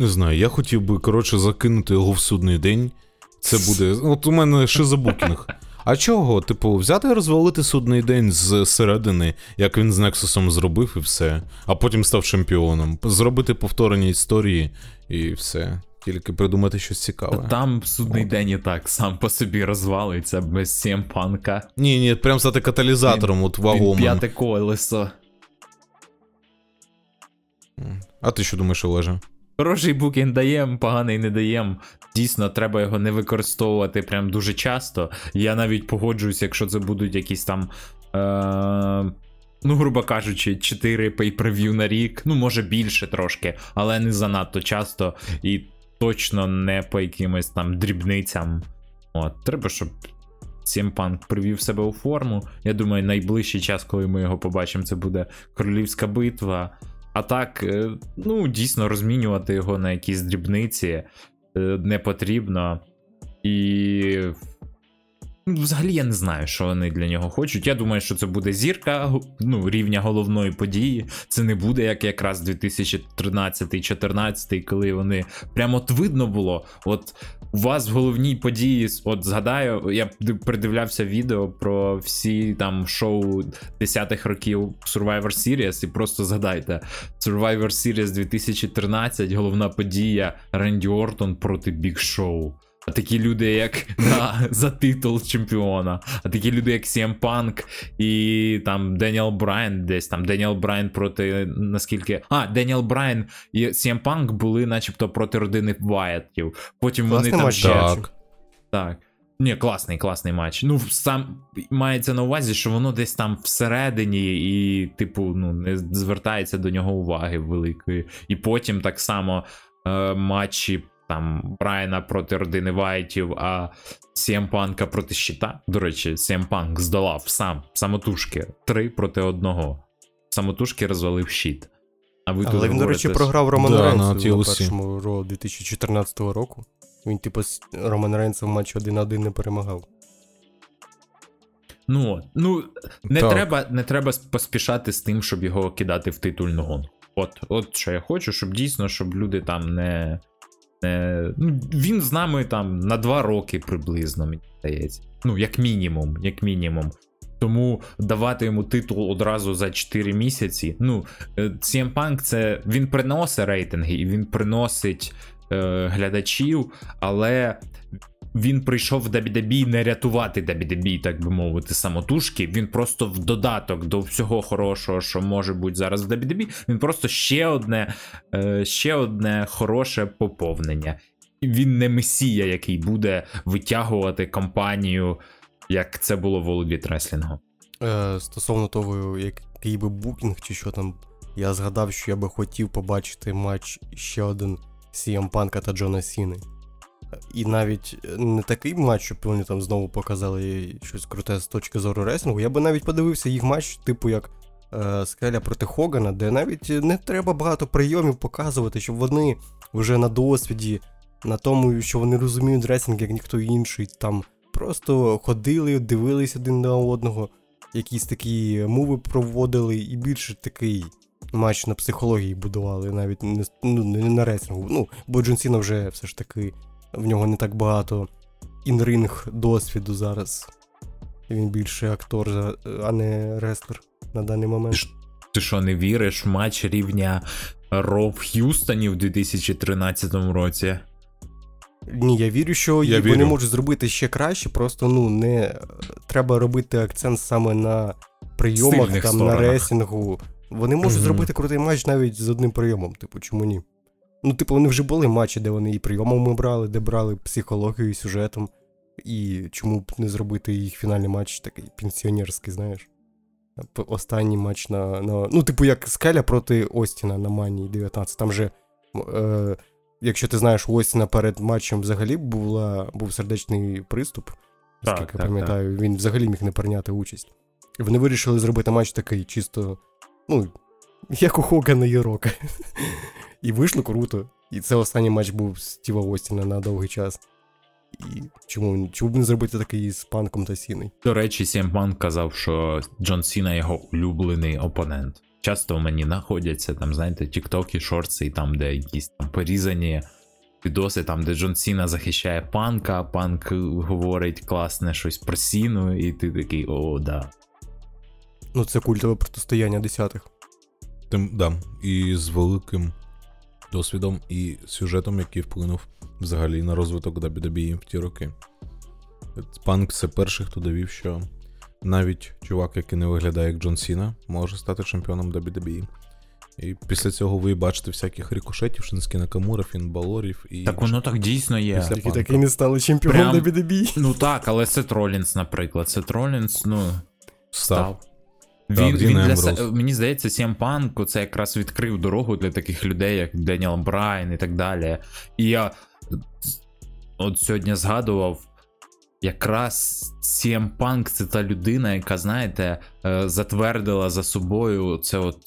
Не знаю, я хотів би, коротше, закинути його в судний день. Це буде. От у мене шизобукінг. А чого? Типу, взяти і розвалити судний день з середини, як він з Нексусом зробив, і все. А потім став чемпіоном. Зробити повторення історії і все. Тільки придумати щось цікаве. Там судний день і так сам по собі розвалиться без сімпанка. Ні, ні, прям стати каталізатором, от Він вагомим. п'яте колесо. А ти що думаєш, Олеже? Хороший букінг даємо, поганий не даємо. Дійсно, треба його не використовувати прям дуже часто. Я навіть погоджуюсь, якщо це будуть якісь там. Е- ну, грубо кажучи, 4 pay-per-view на рік, ну, може більше трошки, але не занадто часто і точно не по якимось там дрібницям. От, треба, щоб Punk привів себе у форму. Я думаю, найближчий час, коли ми його побачимо, це буде королівська битва. А так, е, ну, дійсно, розмінювати його на якісь дрібниці е, не потрібно. І. Взагалі я не знаю, що вони для нього хочуть. Я думаю, що це буде зірка ну, рівня головної події. Це не буде як якраз 2013-14, коли вони прямо от видно було. От у вас в головній події, от згадаю, я придивлявся відео про всі там шоу 10-х років Survivor Series, і просто згадайте: Survivor Series 2013, головна подія Ренді Ортон проти Біг Шоу. А такі люди, як да, за титул чемпіона, а такі люди, як CM Punk і там Деніел Брайан, десь там Деніел Брайан проти наскільки. А, Деніел Брайан і CM Punk були, начебто, проти родини Вайетів. Потім Класний вони там матч, ще. Так. Так. Ні, класний, класний матч. Ну, сам мається на увазі, що воно десь там всередині, і, типу, ну, не звертається до нього уваги великої. І потім так само е, матчі там Брайана проти родини Вайтів, а CM Панка проти щита. До речі, CM Punk здолав сам самотужки три проти одного. Самотужки розвалив щит. А ви Але тут він, до речі, програв Роману Да, Рейнсу на, першому Ро 2014 року. Він, типу, Роман Рейнса в матчі 1 на 1 не перемагав. Ну, ну не, Так. треба, не треба поспішати з тим, щоб його кидати в титульну гонку. От, от що я хочу, щоб дійсно, щоб люди там не. Не ну, він з нами там на два роки приблизно, мені здається. Ну, як мінімум, як мінімум. Тому давати йому титул одразу за 4 місяці. Ну, е, CM Punk це він приносить рейтинги і він приносить е, глядачів, але він прийшов в WWE не рятувати WWE, так би мовити, самотужки. Він просто в додаток до всього хорошого, що може бути зараз в WWE, він просто ще одне, е, ще одне хороше поповнення. Він не месія, який буде витягувати компанію, як це було в Wide Wrestling. Е, стосовно того, який би букінг чи що там, я згадав, що я би хотів побачити матч ще один CM Панка та Джона Сіни. І навіть не такий матч, щоб вони там знову показали щось круте з точки зору реслінгу. Я би навіть подивився їх матч, типу як е, Скеля проти Хогана, де навіть не треба багато прийомів показувати, щоб вони вже на досвіді, на тому, що вони розуміють реслінг, як ніхто інший, там просто ходили, дивились один на одного, якісь такі муви проводили, і більше такий матч на психології будували, навіть не, ну, не на реслінгу. Ну, бо Джон Сіна вже все ж таки в нього не так багато інринг досвіду зараз. Він більше актор, а не реслер на даний момент. Ти що, не віриш в матч рівня Ро в Х'юстоні в 2013 році? Ні, я вірю, що Я вони вірю. можуть зробити ще краще, просто ну не треба робити акцент саме на прийомах, Стильних там на ресінгу. Вони можуть Мгм. зробити крутий матч навіть з одним прийомом, типу, чому ні? Ну, типу, вони вже були матчі, де вони і прийомами брали, де брали психологію сюжетом. І чому б не зробити їх фінальний матч такий пенсіонерський, знаєш? Останній матч на, на. Ну, типу, як Скеля проти Остіна на Манії 19. Там же, е, якщо ти знаєш, у Остіна перед матчем взагалі була, був сердечний приступ. Так, так, пам'ятаю, він взагалі міг не прийняти участь. І вони вирішили зробити матч такий, чисто, ну, як у Хогана і Рока. І вийшло круто. І це останній матч був Стіва Остіна на довгий час. І чому, чому б не зробити такий з панком та сіною? До речі, Punk казав, що Джон Сіна його улюблений опонент. Часто мені знаходяться там, знаєте, тіктоки, шорти, і там, де якісь там порізані відоси, там, де Джон Сіна захищає панка, панк говорить класне щось про сіну, і ти такий, о, да. Ну, це культове протистояння десятих. Тим, да, і з великим досвідом і сюжетом, який вплинув взагалі на розвиток WWE в ті роки. Панк це перший, хто довів, що навіть чувак, який не виглядає як Джон Сіна, може стати чемпіоном WWE. І після цього ви бачите всяких Рикошетів, Шинске Накамура, Фін Балорів і. Так воно так дійсно є. Після- Тільки так і не стали чемпіоном Прям- WWE. Ну так, але Сет Ролінс, наприклад. Сет Ролінс, ну, став. став. Він, він для, се- мені здається, CM Punk це якраз відкрив дорогу для таких людей, як Деніел Брайан і так далі. І я от сьогодні згадував, якраз CM Punk це та людина, яка, знаєте, е, затвердила за собою це от.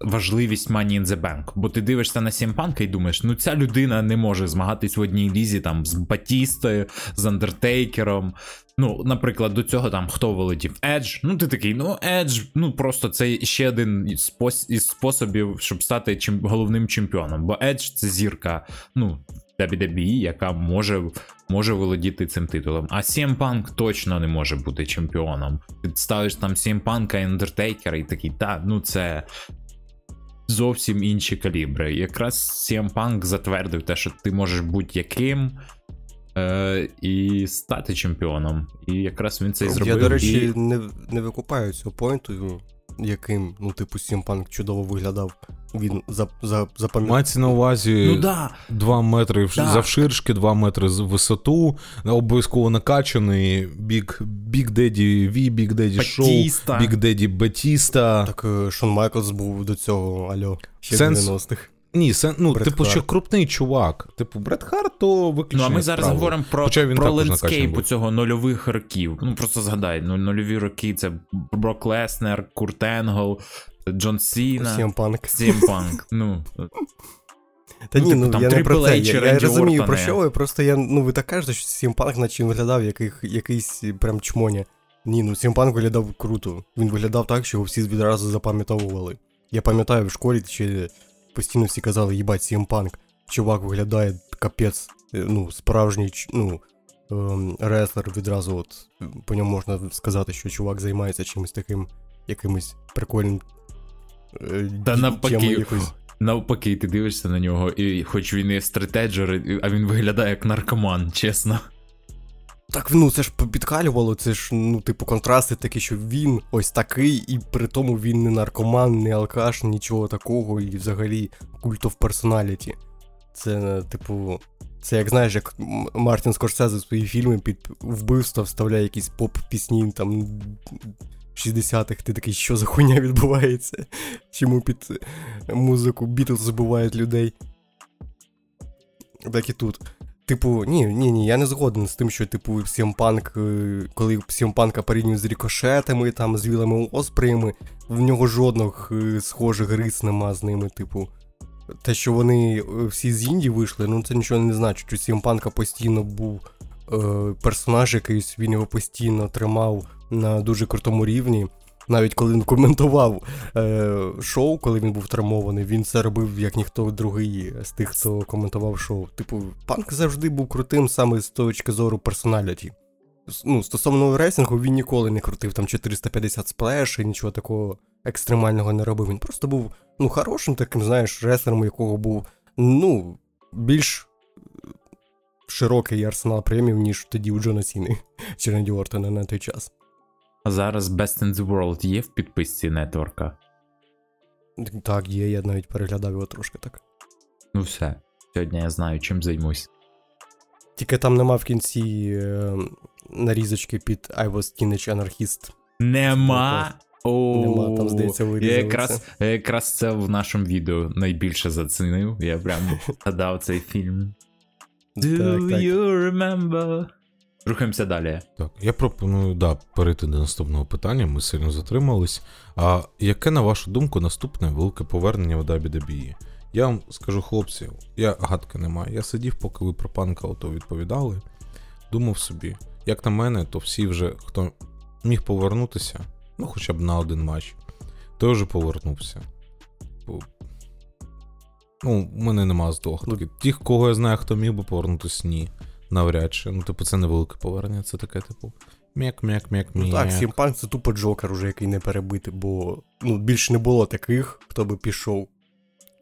Важливість Money in the Bank. Бо ти дивишся на Punk і думаєш, ну ця людина не може змагатись в одній лізі там з Батістою, з Андертейкером. Ну, наприклад, до цього там хто володів? Edge. Ну, ти такий, ну, Edge, ну просто це ще один із спос- із способів, щоб стати чим- головним чемпіоном. Бо Edge це зірка, ну, WWE, яка може, може володіти цим титулом. А CM Punk точно не може бути чемпіоном. Ти ставиш там CM Punk і Undertaker і такий, та, ну це. Зовсім інші калібри. Якраз CM Punk затвердив те, що ти можеш будь-яким е, і стати чемпіоном. І якраз він це і зробив. Я, до речі, і... не, не викупаю цього поінту, яким, ну, типу, Сімпанк чудово виглядав. Він за, за, запам'ятав. Мається на увазі Ну да, 2 метри Так. завширшки, 2 метри з висоту, обов'язково накачаний, Big, Big Daddy V, Big Daddy Show. Big Daddy Батіста. Так е, Шон Майклс був до цього, альо, ще Сенс- 90-х. Ні, це, ну, Бред типу, що крупний чувак. Типу, Бред Харт, то виключно. Ну, а ми зараз говоримо про, Хоча він про лендскейп цього нульових років. Ну просто згадай, ну, нульові роки це Брок Леснер, Курт Енгл, Джон Сіна, CM Punk. CM Punk. Ну, Та Ну, ні, ну там я не про це. Я, я розумію про що ви, просто я, ну ви так кажете, що CM Punk наче він виглядав яких, якийсь прям чмоня. Ні, ну CM Punk виглядав круто. Він виглядав так, що його всі відразу запам'ятовували. Я пам'ятаю в школі ще постійно всі казали, їбать, Сімпанк. Чувак виглядає капець, е, ну, справжній, ну, ем, реслер відразу, от по ньому можна сказати, що чувак займається чимось таким, якимось прикольним. Е, Та навпаки. навпаки, ти дивишся на нього, і хоч він і стратеджер, а він виглядає як наркоман, чесно. Так, ну це ж підкалювало, це ж, ну, типу, контрасти такі, що він ось такий, і при тому він не наркоман, не алкаш, нічого такого, і взагалі культ of personality. Це, типу, це як знаєш, як Мартін Скорсезе в свої фільми під вбивство вставляє якісь поп-пісні там 60-х, ти такий, що за хуйня відбувається? Чому під е, музику Бітлз забувають людей? Так і тут. Типу, ні, ні, ні, я не згоден з тим, що, типу, Сімпанк, коли Сімпанка порівнюють з рікошетами, там, з вілами Оспреями, в нього жодних е, схожих рис нема з ними, типу. Те, що вони е, всі з Індії вийшли, ну це нічого не значить. У Сімпанка постійно був е, персонаж якийсь, він його постійно тримав на дуже крутому рівні. Навіть коли він коментував е, шоу, коли він був травмований, він це робив як ніхто другий з тих, хто коментував шоу. Типу, панк завжди був крутим саме з точки зору персоналіті. Ну, стосовно рейсингу, він ніколи не крутив там 450 сплеш і нічого такого екстремального не робив. Він просто був ну, хорошим таким, знаєш, реслером, якого був ну, більш е, широкий арсенал премів, ніж тоді у Джона Сіни чи Ренді Ортона на той час. А зараз Best in the World є в підписці нетворка. Так, є, я навіть переглядав його трошки так. Ну все. Сьогодні я знаю, чим займусь. Тільки там нема в кінці е, нарізочки під I was teenage anarchist. Нема. О, Нема, там, здається, я якраз, я якраз це в нашому відео найбільше зацінив. Я прям згадав цей фільм. Do Так, так. you remember? Рухаємося далі. Так, я пропоную да, перейти до наступного питання, ми сильно затримались. А яке, на вашу думку, наступне велике повернення в WWE? Я вам скажу, хлопці, я гадки не маю. Я сидів, поки ви про панка ото відповідали. Думав собі, як на мене, то всі вже, хто міг повернутися, ну хоча б на один матч, той вже повернувся. Ну, у мене нема здогадки. Тих, кого я знаю, хто міг би повернутися, ні. Навряд чи. Ну, типу, це не велике повернення, це таке, типу. Мяк, мяк, мяк, Ну так, Сімпанк це тупо Джокер, уже який не перебити, бо ну, більше не було таких, хто би пішов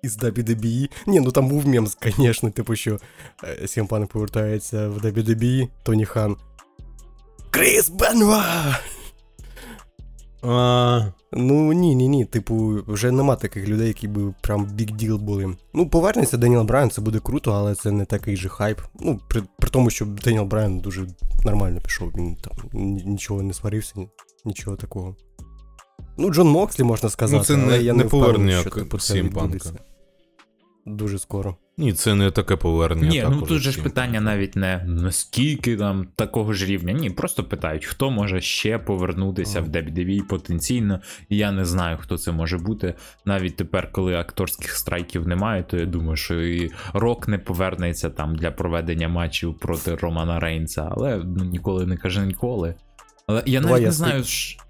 із WWE. Ні, ну там був мем, звісно, типу, що е, CM Punk повертається в WWE, Тоні Хан. Кріс Бенва! А, Ну ні, ні, ні. Типу, вже нема таких людей, які би прям big deal були. Ну, повернеться Деніел Брайан, це буде круто, але це не такий же хайп. Ну, при, при тому, що Деніел Брайан дуже нормально пішов, він там нічого не сварився, нічого такого. Ну, Джон Мокслі можна сказати, Ну, це але не- я не не, повернення типу, це відбудеться. Дуже скоро. Ні, це не таке повернення. Ні, ну тут же ж питання навіть не наскільки там такого ж рівня. Ні, просто питають, хто може ще повернутися в WWE потенційно. І я не знаю, хто це може бути. Навіть тепер, коли акторських страйків немає, то я думаю, що і Рок не повернеться там для проведення матчів проти Романа Рейнса. Але ну, ніколи не каже ніколи. Але я навіть я не знаю. Ш...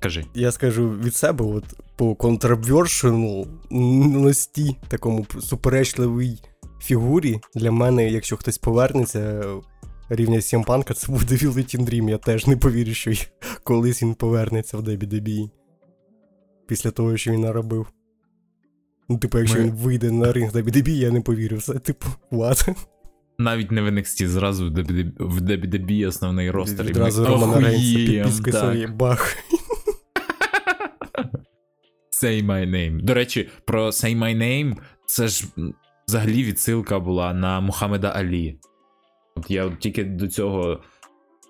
Кажи. Я скажу від себе, от по контравершеності, такому суперечливій фігурі, для мене, якщо хтось повернеться рівня Сімпанка, це буде Вілетін Дрім. Я теж не повірю, що колись він повернеться в WWE. Після того, що він наробив. Ну, типу, якщо Ми- він вийде на ринг WWE, я не повірю. Все, типу, what? Навіть не в NXT, зразу в в основний ростер. Відразу Романа Рейнса підписки свої бах. Say My Name. До речі, про Say My Name це ж взагалі відсилка була на Мухаммеда Алі. От я тільки до цього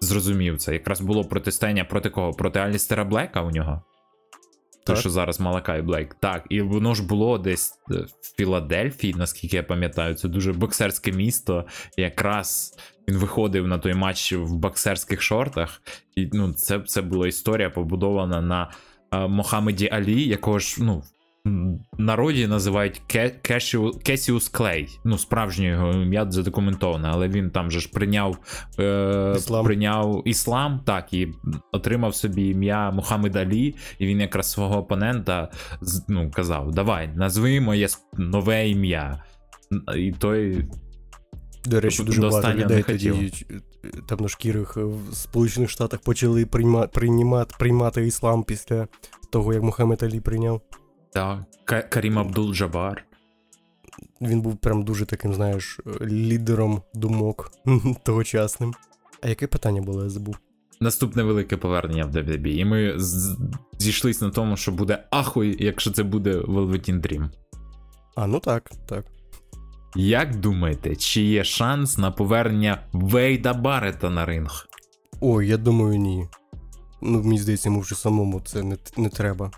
зрозумів це. Якраз було протистояння проти кого? Проти Алістера Блека у нього. Так. що зараз Малакай Блейк. Так, і воно ж було десь е, в Філадельфії, наскільки я пам'ятаю. Це дуже боксерське місто. І якраз він виходив на той матч в боксерських шортах. І ну, це, це була історія побудована на Мохаммеді Алі, якого ж ну, в народі називають Кесіус Клей. Ну, справжнє його ім'я задокументоване, але він там же ж прийняв, е, Іслам. прийняв іслам, так, і отримав собі ім'я Мухаммед Алі, і він якраз свого опонента ну, казав: Давай, назви моє нове ім'я. І той До речі, дуже багато людей тоді е, темношкірих е, в Сполучених Штатах почали прийма, приймати, приймати іслам після того, як Мухаммед Алі прийняв. так, Ка- Карім Абдул Джабар. Він був прям дуже таким, знаєш, лідером думок тогочасним. А яке питання було, я забув? Наступне велике повернення в WWE. І ми з- зійшлись на тому, що буде ахуй, якщо це буде Velveteen Dream. А, ну так, так. Як думаєте, чи є шанс на повернення Вейда Баррета на ринг? Ой, я думаю, ні. Ну, мені здається, йому вже самому це не, не треба.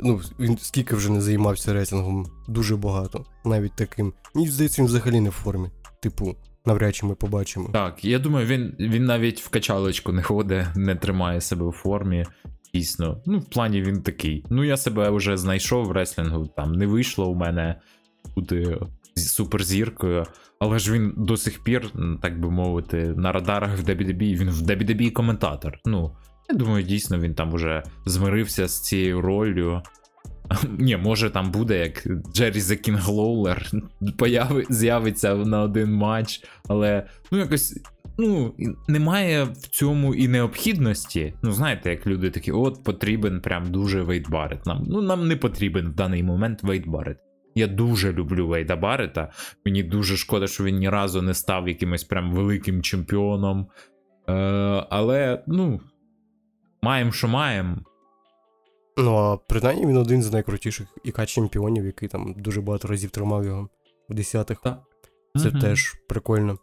Ну, він скільки вже не займався рейтингом, дуже багато, навіть таким. Мені здається, він взагалі не в формі. Типу, навряд чи ми побачимо. Так, я думаю, він, він навіть в качалочку не ходить, не тримає себе в формі. Дійсно, ну, в плані він такий. Ну, я себе вже знайшов в реслінгу, там не вийшло у мене бути з- суперзіркою, але ж він до сих пір, так би мовити, на радарах в WWE, він в WWE коментатор. Ну, я думаю, дійсно він там уже змирився з цією роллю. Ні, може там буде, як Джері King появи, з'явиться на один матч, але ну якось ну, немає в цьому і необхідності. Ну, знаєте, як люди такі, от потрібен прям дуже Вейд Баррет. Нам, ну, нам не потрібен в даний момент Вейд Баррет. Я дуже люблю Вейда Баррета. Мені дуже шкода, що він ні разу не став якимось прям великим чемпіоном. Е, але, ну, маємо, що маємо. Ну, а принаймні він один з найкрутіших ІК чемпіонів, який там дуже багато разів тримав його в десятих. Так. Це Мгм. теж прикольно.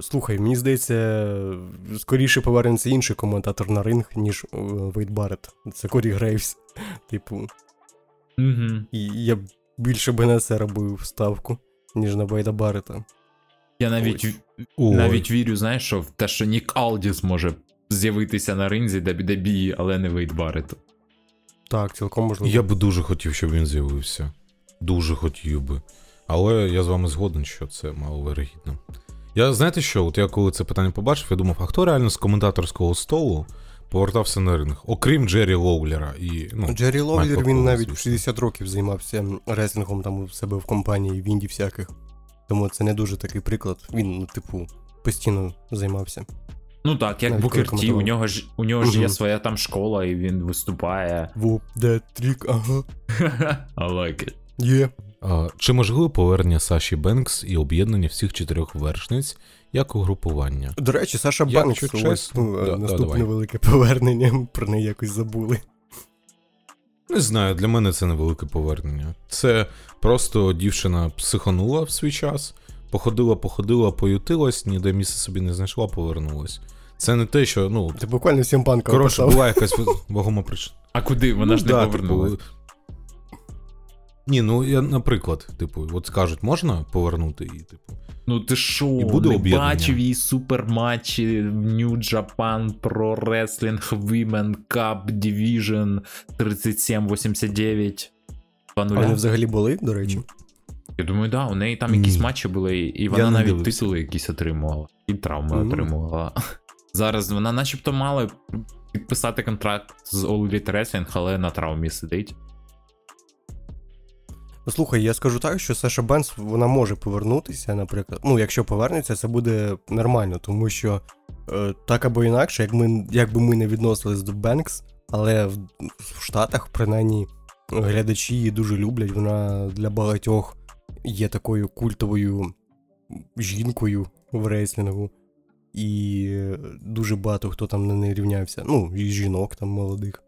Слухай, мені здається, скоріше повернеться інший коментатор на ринг, ніж е, Вейд Барретт. Це Корі Грейвс. Типу, Угу. і я б більше би на це робив ставку, ніж на Вейда Баррета. Я навіть, Ось. Ой. навіть вірю, знаєш, що в те, що Нік Алдіс може з'явитися на ринзі WWE, але не вейдбарет. Так, цілком можливо. Я би дуже хотів, щоб він з'явився. Дуже хотів би. Але я з вами згоден, що це маловирогідно. Я знаєте що, от я коли це питання побачив, я думав, а хто реально з коментаторського столу повертався на ринг, окрім Джері Лоулера і. Ну, Джері Майкл він навіть в 60 років займався реслінгом там у себе в компанії, в інді всяких. Тому це не дуже такий приклад. Він, ну, типу, постійно займався. Ну так, як Букер Ті, у нього ж у нього ж є своя там школа, і він виступає. Воп, де трік, ага. I like it. Є. а, чи можливе повернення Саші Бенкс і об'єднання всіх чотирьох вершниць як угрупування? До речі, Саша Банкс, ось чесно, ну, да, да, наступне давай. велике повернення, про неї якось забули. Не знаю, для мене це невелике повернення. Це просто дівчина психанула в свій час, походила, походила, поютилась, ніде місце собі не знайшла, повернулась. Це не те, що, ну, Ти буквально всім панка коротше, була якась вагома причина. А куди? Вона Ну, ж не да, повернулась. Типу, ні, ну я, наприклад, типу, от скажуть, можна повернути її, типу. Ну ти що, І буде не бачив її суперматчі в New Japan Pro Wrestling Women Cup Division 37-89 Вони взагалі були, до речі. Я думаю, да, у неї там Ні. якісь матчі були, і вона навіть титули якісь отримувала, і травми Мгм. отримувала. Зараз вона начебто мала підписати контракт з All Elite Wrestling, але на травмі сидить. Слухай, я скажу так, що Саша Бенс вона може повернутися, наприклад. Ну, якщо повернеться, це буде нормально, тому що е, так або інакше, як, ми, як би ми не відносились до Бенкс, але в, в Штатах, принаймні, глядачі її дуже люблять. Вона для багатьох є такою культовою жінкою в рейслінгу. І е, дуже багато хто там на неї рівнявся. Ну, і жінок там молодих.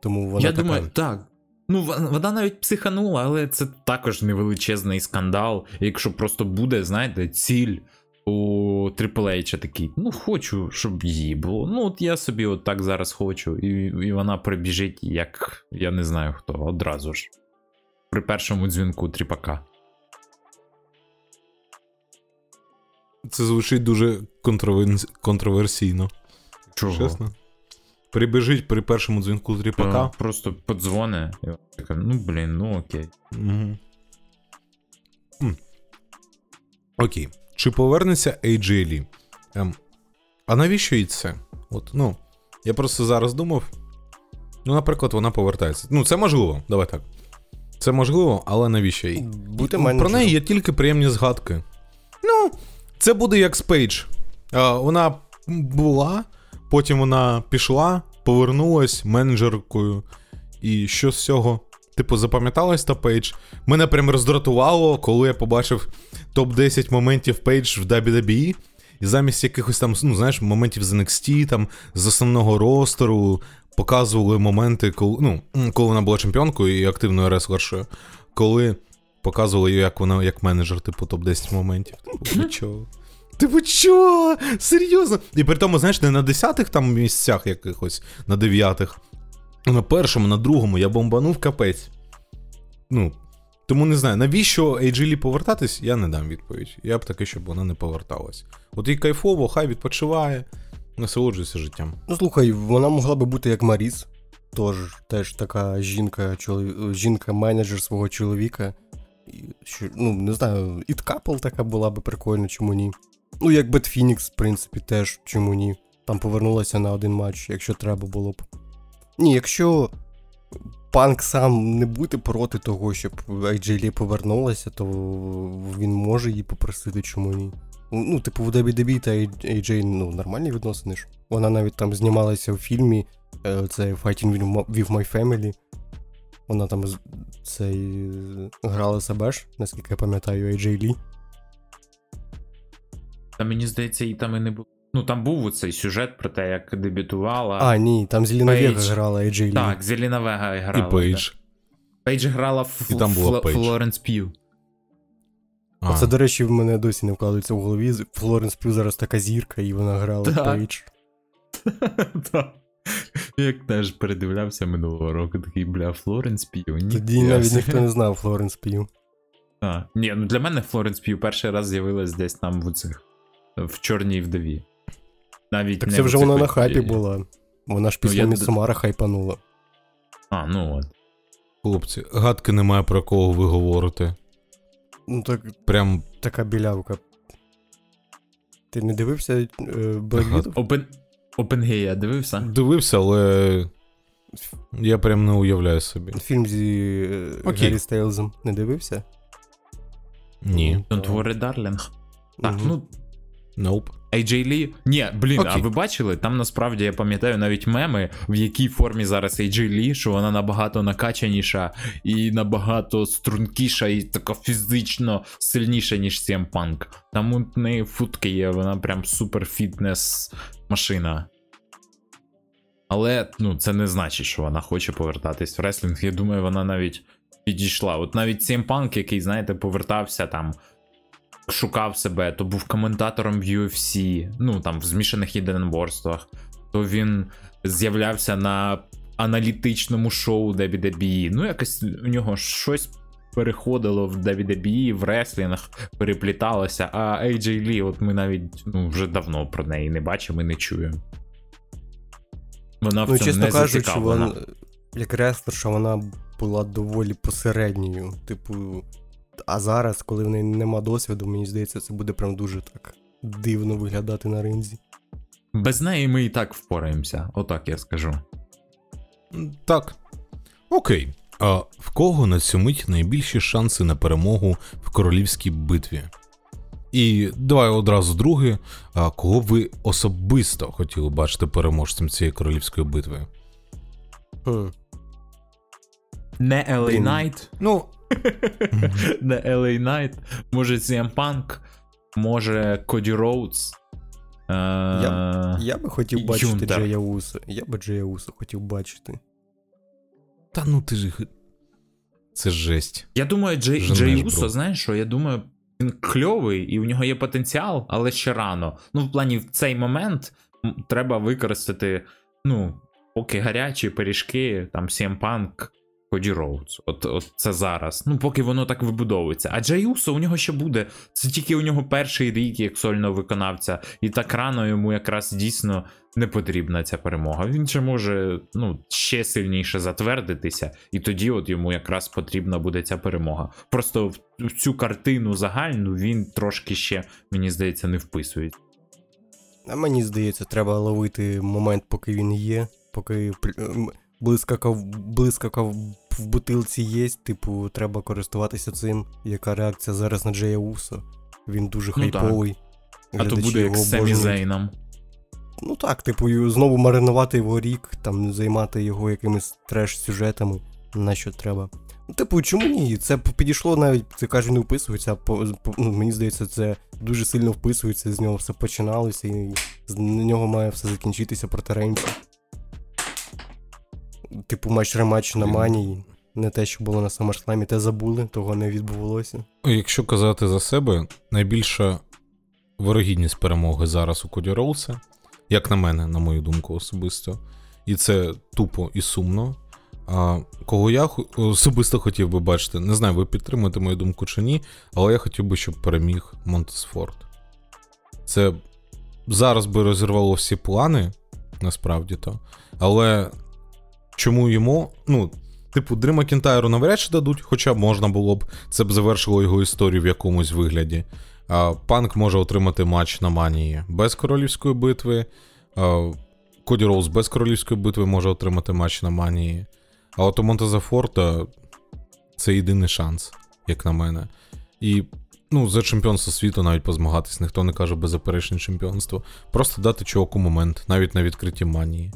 Тому вона Я така. думаю, так. Ну, вона навіть психанула, але це також невеличезний скандал. Якщо просто буде, знаєте, ціль у Triple H такий, ну хочу, щоб її було. Ну, от я собі от так зараз хочу, і, і вона прибіжить, як я не знаю хто, одразу ж. При першому дзвінку тріпака. Це звучить дуже контроверс... контроверсійно. Чого? Чесно. Прибіжить при першому дзвінку з ріпака. Е, Просто подзвони. І вона така, ну блін, ну окей. Угу. Окей. Чи повернеться AJ Ем, а навіщо їй це? От, ну, я просто зараз думав. Ну, наприклад, вона повертається. Ну, це можливо, давай так. Це можливо, але навіщо їй? Бути Ну, Про неї є тільки приємні згадки. Ну, це буде як з Пейдж. А, вона була, потім вона пішла, повернулась менеджеркою. І що з цього? Типу, запам'яталась та Пейдж. Мене прям роздратувало, коли я побачив топ-10 моментів Пейдж в WWE. І замість якихось там, ну, знаєш, моментів з NXT, там, з основного ростеру, показували моменти, коли, ну, коли вона була чемпіонкою і активною реслершою, коли показували як вона як менеджер, типу, топ-10 моментів. Типу, ви чого? Типу, чого? Серйозно? І при тому, знаєш, не на десятих там місцях якихось, на дев'ятих, а на першому, на другому я бомбанув капець. Ну, тому не знаю, навіщо Lee повертатись, я не дам відповідь. Я б таки, щоб вона не поверталась. От їй кайфово, хай відпочиває, насолоджується життям. Ну слухай, вона могла би бути як Маріс, тож теж така жінка, чолові... жінка-менеджер свого чоловіка. І, що, ну, не знаю, Couple така була би прикольно, чому ні. Ну, як Бет Фінікс, в принципі, теж чому ні. Там повернулася на один матч, якщо треба було б. Ні, якщо панк сам не буде проти того, щоб AJ Lee повернулася, то він може її попросити, чому ні. Ну, типу, в WWE та AJ, ну, нормальні відносини ж. Вона навіть там знімалася в фільмі е, це Fighting with My Family. Вона там цей грала себе ж, наскільки я пам'ятаю, AJ Lee. Та мені здається, і там і не було. Ну, там був оцей сюжет про те, як дебютувала. А, ні, там Зеліна Вега грала AJ Lee. Так, Зеліна Вега грала. І Пейдж. Да. Пейдж грала в І там була Фл- Пейдж. Флоренс П'ю. А, Це, до речі, в мене досі не вкладається в голові. Флоренс П'ю зараз така зірка, і вона грала Так. Пейдж. Так. Як теж передивлявся минулого року, такий, бля, Флоренс П'ю. Тоді навіть ніхто не знав Флоренс П'ю. А, ні, ну для мене Флоренс П'ю перший раз з'явилась десь там в цих в чорній вдові. Навіть Так це вже вона на хайпі була. Вона ж Ну, після я- Місумара хайпанула. А, ну от. хлопці, гадки немає про кого ви говорите. Ну так, Прям така білявка. Ти не дивився е. Widow? Опен... Опенгея дивився? дивився, але я прям не уявляю собі. Фільм зі е, Окей. Гаррі Стейлзом не дивився? Ні. Don't worry, darling. Так, Мгм. ну Nope. AJ Lee. Ні, блін, а ви бачили? Там насправді я пам'ятаю навіть меми, в якій формі зараз AJ Lee, що вона набагато накачаніша і набагато стрункіша, і така фізично сильніша, ніж CM Punk. Там у неї футки є, вона прям супер фітнес машина. Але ну, це не значить, що вона хоче повертатись в реслінг. Я думаю, вона навіть підійшла. От навіть CM Punk, який, знаєте, повертався там, шукав себе, то був коментатором в UFC, ну там в змішаних єдиноборствах, то він з'являвся на аналітичному шоу WWE. Ну, якось у нього щось переходило в WWE, в реслінг, перепліталося. А AJ Lee, от ми навіть ну, вже давно про неї не бачимо і не чуємо. Вона в Ну, цьому чесно не кажучи, вона, як рестлерша, вона була доволі посередньою. Типу, а зараз, коли в неї нема досвіду, мені здається, це буде прям дуже так дивно виглядати на ринзі. Без неї ми і так впораємося, отак я скажу. Так. Окей. А в кого на цю мить найбільші шанси на перемогу в королівській битві? І давай одразу друге. А кого б ви особисто хотіли бачити переможцем цієї королівської битви? Хм. Не Блін. Knight, Ну, не LA Knight, може CM Punk, може Коді Роудс. Е, Я би хотів бачити. Джея Усо. Я би Джея Усо хотів бачити. та ну ти ж. Це жесть. Я думаю, Джей, Джей. Усо, знаєш що, я думаю, він кльовий і в нього є потенціал, але ще рано. Ну, в плані, в цей момент треба використати, ну, поки гарячі пиріжки, там CM Punk, Коді Роудс. От, от це зараз. Ну, поки воно так вибудовується. А Джей Усо у нього ще буде. Це тільки у нього перший рік як сольного виконавця, і так рано йому якраз дійсно не потрібна ця перемога. Він же може ну, ще сильніше затвердитися, і тоді от йому якраз потрібна буде ця перемога. Просто в, цю картину загальну він трошки ще, мені здається, не вписує. А мені здається, треба ловити момент, поки він є, поки блискавка, блискавка в бутилці є, типу, треба користуватися цим. Яка реакція зараз на Джея Усо? Він дуже Ну так. хайповий. А то буде як з Семі. Зейном. Ну так, типу, знову маринувати його рік, там займати його якимись треш-сюжетами, на що треба. Ну, типу, чому ні? Це підійшло навіть, ти кажеш, не вписується, по, по- ну, мені здається, це дуже сильно вписується, з нього все починалося, і з нього має все закінчитися проти Рейнса. Типу, матч-рематч на манії. Не те, що було на SummerSlam, те забули, того не відбувалося. Якщо казати за себе, найбільша вирогідність перемоги зараз у Коді Роуса, як на мене, на мою думку, особисто. І це тупо і сумно. А, кого я особисто хотів би бачити, не знаю, ви підтримуєте мою думку чи ні, але я хотів би, щоб переміг Монтесфорд. Це зараз би розірвало всі плани, насправді то. Але чому йому? Ну, типу, Дрю Макінтайру навряд чи дадуть, хоча можна було б, це б завершило його історію в якомусь вигляді. А, Панк може отримати матч на манії без королівської битви. А, Коді Роудс без королівської битви може отримати матч на манії. А от у Монтеза Форта це єдиний шанс, як на мене. І ну, за чемпіонство світу навіть позмагатись, ніхто не каже беззаперечне чемпіонство. Просто дати чуваку момент, навіть на відкритті манії,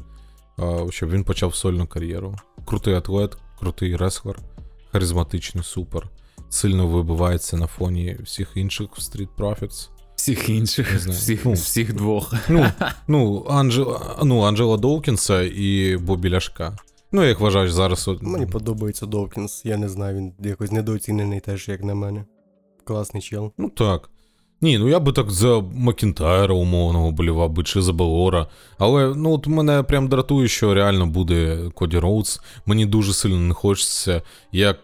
щоб він почав сольну кар'єру. Крутий атлет, крутий реслер, харизматичний, супер. Сильно вибивається на фоні всіх інших в Street Profits. Всіх інших, Не знаю. всіх, Ну. всіх двох. Ну, ну, Анджела, ну, Анджела Доукінса і Бобі Ляшка. Ну, як вважаєш зараз. от- Мені подобається Довкінс, я не знаю, він якось недооцінений теж, як на мене. Класний чел. Ну так. Ні, ну я би так за Макінтайра умовного болівав би чи за Белора. Але ну от мене прям дратує, що реально буде Коді Роудс. Мені дуже сильно не хочеться, як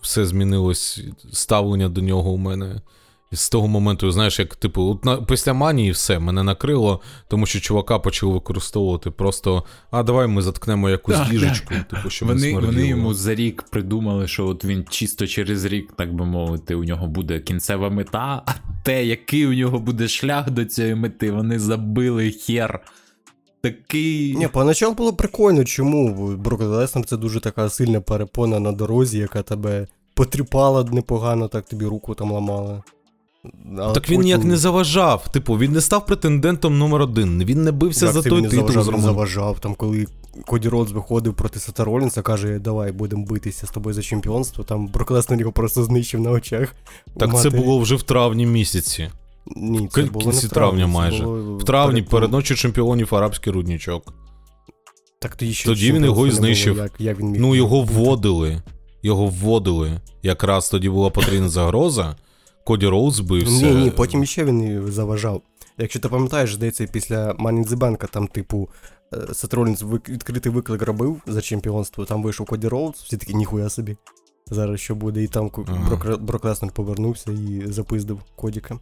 все змінилось, ставлення до нього у мене. І з того моменту, знаєш, як типу, от на, після манії все мене накрило, тому що чувака почали використовувати просто, а давай ми заткнемо якусь Так, діжечку, типу, щоб не Вони, вони йому за рік придумали, що от він чисто через рік, так би мовити, у нього буде кінцева мета, а те, який у нього буде шлях до цієї мети, вони забили хер. Такий. Ні, поначалу було прикольно, чому Брок це дуже така сильна перепона на дорозі, яка тебе потріпала непогано, так тобі руку там ламала. А Так він потім- ніяк не заважав. Типу, він не став претендентом номер один. Він не бився Як за той він титул заважав, він заважав. Там, коли Коді Родс виходив проти Сета Ролінса, каже, давай будемо битися з тобою за чемпіонство. Там Брок Леснер його просто знищив на очах. Так це було вже в травні місяці. Ні, це в було кінці не в травні, травня майже. було В травні перед- перед ночі чемпіонів арабський руднічок. Так тоді ще Тоді він його і знищив. Як, як він міг Ну, його вводили. Його вводили. Якраз тоді була потрібна загроза. Коді Роуз збився. Ні, ні, потім іще він заважав. Якщо ти пам'ятаєш, здається, після Money in the Bank, там, типу, е, Сет Ролінс відкритий виклик робив за чемпіонство, там вийшов Коді Роуз, всі такі ніхуя собі. Зараз що буде, і там Ага. Брок, Леснер повернувся і запиздив Кодіка.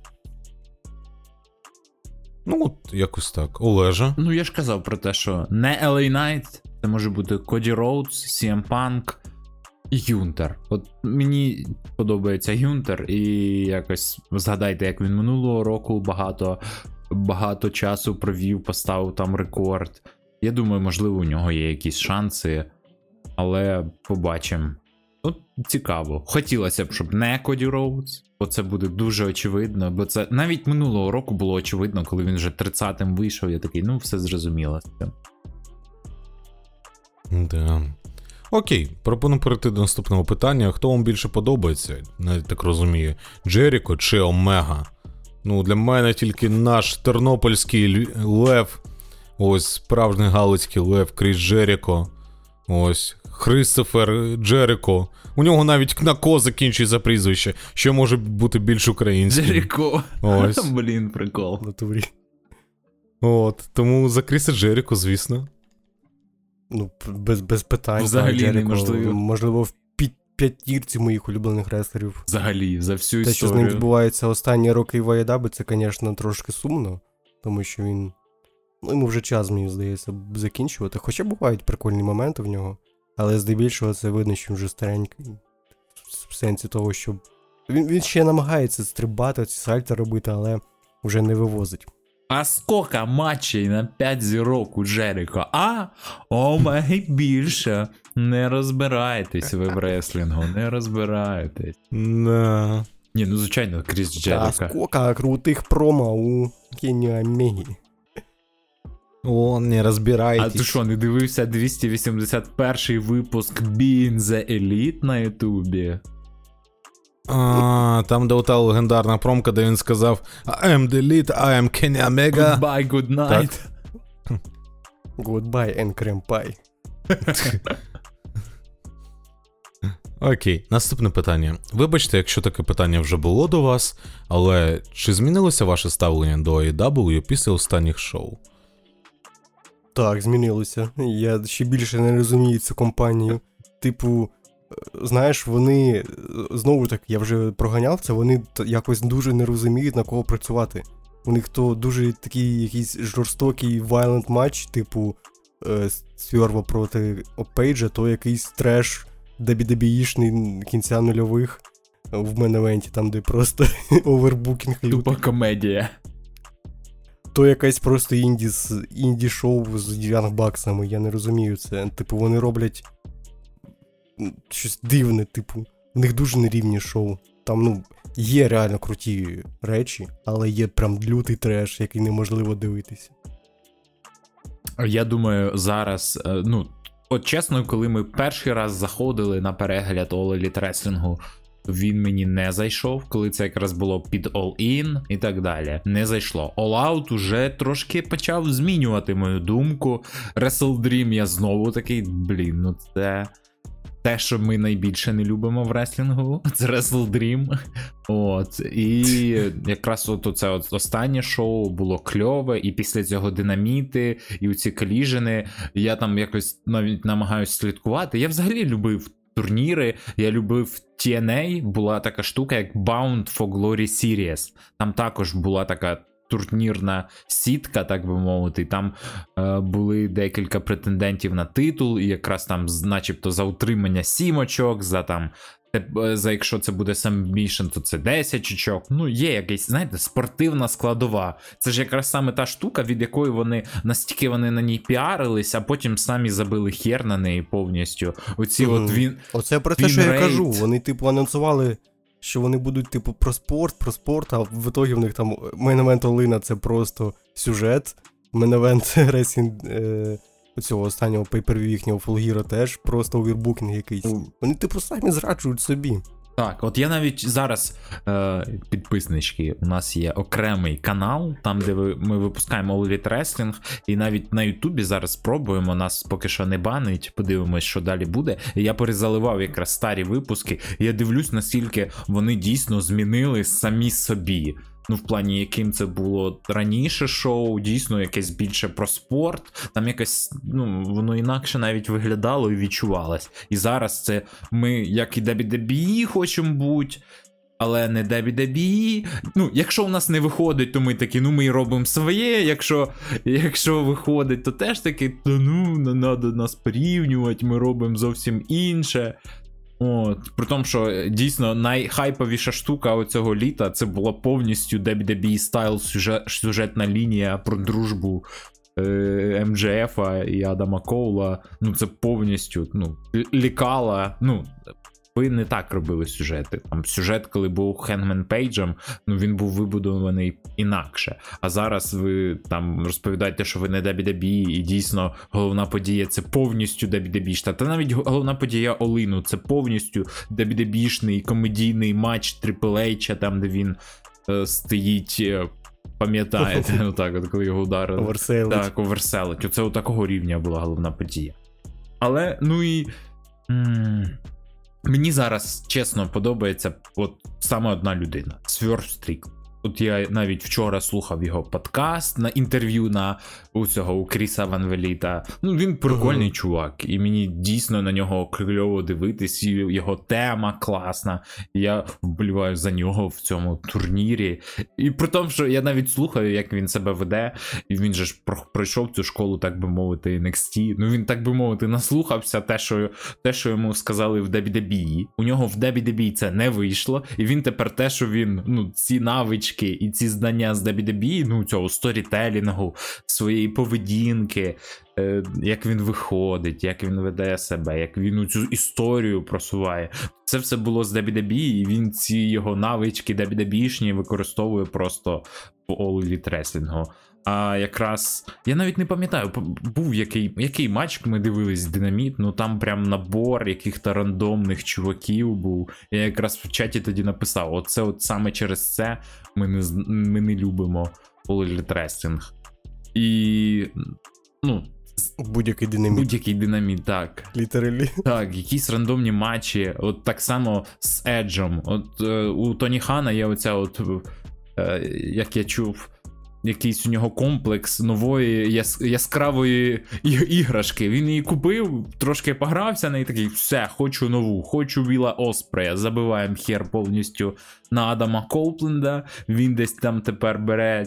Ну, от якось так. Олежа. Ну, я ж казав про те, що не LA Knight, це може бути Коді Роудс, CM Punk Юнтер. От мені подобається Юнтер, і якось згадайте, як він минулого року багато, багато часу провів, поставив там рекорд. Я думаю, можливо, у нього є якісь шанси, але побачимо. От цікаво. Хотілося б, щоб не Коді Роудс, бо це буде дуже очевидно. Бо це навіть минулого року було очевидно, коли він вже 30-м вийшов. Я такий, ну все зрозуміло. Да. Окей, пропоную перейти до наступного питання. Хто вам більше подобається, навіть так розумію, Джеріко чи Омега? Ну, для мене тільки наш тернопільський лев, ось справжній галицький лев Кріс Джеріко, ось Христофер Джеріко. У нього навіть на ко закінчується прізвище, що може бути більш українським. Джеріко. Ось. Блін, прикол. От, тому за Кріса Джеріко, звісно. Ну, без, без питань. Взагалі так, неможливо. Можливо, в п'ятірці моїх улюблених реслерів. Взагалі, за всю Те, що з ним відбувається останні роки в Аєдабі, це, звісно, трошки сумно, тому що він. Ну, йому вже час, мені здається, закінчувати. Хоча бувають прикольні моменти в нього, але здебільшого це видно, що він вже старенький. В сенсі того, що. Він, він ще намагається стрибати, ці сальти робити, але вже не вивозить. А скільки матчей на 5 зірок у Джеріко? А? Омеги більше. Не розбираєтесь ви в реслінгу, не розбираєтесь. Да. Ні, ну звичайно, Кріс А Джеріко. скільки крутих промо у Кені Омегі. О, не А розбирайтесь. ти що, не дивився 281 випуск Being the Elite на Ютубі? А, там де ота легендарна промка, де він сказав I am the lead, I am Kenny Omega. Goodbye, good night. Goodbye and cream pie. Окей, наступне питання. Вибачте, якщо таке питання вже було до вас, але чи змінилося ваше ставлення до AEW після останніх шоу? Так, змінилося. Я ще більше не розумію цю компанію. Типу, знаєш, вони е, знову так, я вже проганяв це, вони якось дуже не розуміють на кого працювати. У них то дуже такий якийсь жорстокий violent матч, типу е, Свєрва проти Пейджа, то якийсь треш WWE-шний кінця нульових е, в мейн-евенті, там, де просто овербукінг. Тупа комедія. То якась просто з- інді-шоу з Young Bucks ами, я не розумію це. Типу, вони роблять щось дивне, типу, в них дуже нерівні шоу. Там, ну, є реально круті речі, але є прям лютий треш, який неможливо дивитися. Я думаю, зараз, е, ну, от чесно, коли ми перший раз заходили на перегляд All Elite Wrestling, він мені не зайшов, коли це якраз було під All In і так далі. Не зайшло. All Out уже трошки почав змінювати мою думку. Wrestle Dream я знову такий, блін, ну це. Те, що ми найбільше не любимо в реслінгу, це Wrestle Dream. От. І якраз от це от останнє шоу було кльове, і після цього динаміти, і оці коліжени. Я там якось навіть намагаюся слідкувати. Я взагалі любив турніри, я любив TNA, була така штука, як Bound for Glory Series. Там також була така. Турнірна сітка, так би мовити, там е, були декілька претендентів на титул, і якраз там, начебто, за утримання сім очок, за там За якщо це буде submission, то це 10 очок. Ну, є якась, знаєте, спортивна складова. Це ж якраз саме та штука, від якої вони настільки вони на ній піарились, а потім самі забили хер на неї повністю. Оці Мгм. от він. Оце про те, що я кажу. Вони, типу, анонсували, що вони будуть, типу, про спорт, про спорт, а в ітогі в них там мейн-евент Олліна це просто сюжет. Мейн-евент Ресінг е, цього останнього pay-per-view їхнього Full Gear а теж просто овербукінг якийсь. Вони, типу, самі зраджують собі. Так, от я навіть зараз, е, підписнички, у нас є окремий канал, там, де ви, ми випускаємо Elite Wrestling, і навіть на Ютубі зараз спробуємо, нас поки що не банить, подивимось, що далі буде. Я перезаливав якраз старі випуски, я дивлюсь, наскільки вони дійсно змінили самі собі. Ну, в плані, яким це було раніше шоу, дійсно якесь більше про спорт. Там якось, ну, воно інакше навіть виглядало і відчувалось. І зараз це ми, як і WWE хочемо бути. Але не WWE. Ну, якщо у нас не виходить, то ми такі, ну ми робимо своє. Якщо якщо виходить, то теж таки, то ну, не треба нас порівнювати, ми робимо зовсім інше. От, при тому, що е, дійсно найхайповіша штука оцього літа це була повністю WWE стайл сюжет, сюжетна лінія про дружбу е, MJF і Адама Коула. Ну, це повністю ну, лікала. Ну, ви не так робили сюжети. Там сюжет, коли був Хенгменом Пейджем, ну він був вибудований інакше. А зараз ви там розповідаєте, що ви не WWE, і дійсно головна подія це повністю WWE. Та навіть головна подія Олліну це повністю WWE-шний комедійний матч H, там де він е, стоїть. е, Пам'ятаєте, ну так, от коли його ударили. Оверсейлить. Так, оверселить. Оце от такого рівня була головна подія. Але, ну і. м, мені зараз чесно подобається от саме одна людина Сверстрік. От я навіть вчора слухав його подкаст на інтерв'ю на у цього у Кріса Ван Веліта. Ну він прикольний Мгм. чувак, і мені дійсно на нього кльово дивитись. І його тема класна. Я вболіваю за нього в цьому турнірі. І при тому, що я навіть слухаю, як він себе веде, і він же ж пройшов цю школу, так би мовити, NXT. Ну він, так би мовити, наслухався те, що, те, що йому сказали в WWE. У нього в WWE це не вийшло, і він тепер те, що він, ну, ці навички і ці знання з WWE, ну, цього сторітелінгу, своєї поведінки, е, як він виходить, як він веде себе, як він цю історію просуває. Це все було з WWE, і він ці його навички WWE-шні використовує просто в All Elite Wrestling. А якраз я навіть не пам'ятаю, був який, який матч ми дивились Динаміт, ну там прям набор яких-то рандомних чуваків був. Я якраз в чаті тоді написав: оце от саме через це ми не, ми не любимо All І ну, Будь-який динаміт. будь-який динаміт, так. Літералі. Так, якісь рандомні матчі, от так само з Еджем. От е, у Тоні Хана є оця, от, е, як я чув, якийсь у нього комплекс нової яс- яскравої іграшки. Він її купив, трошки погрався на і такий, все, хочу нову, хочу Віла Оспрея. Забиваємо хер повністю на Адама Коупленда. Він десь там тепер бере.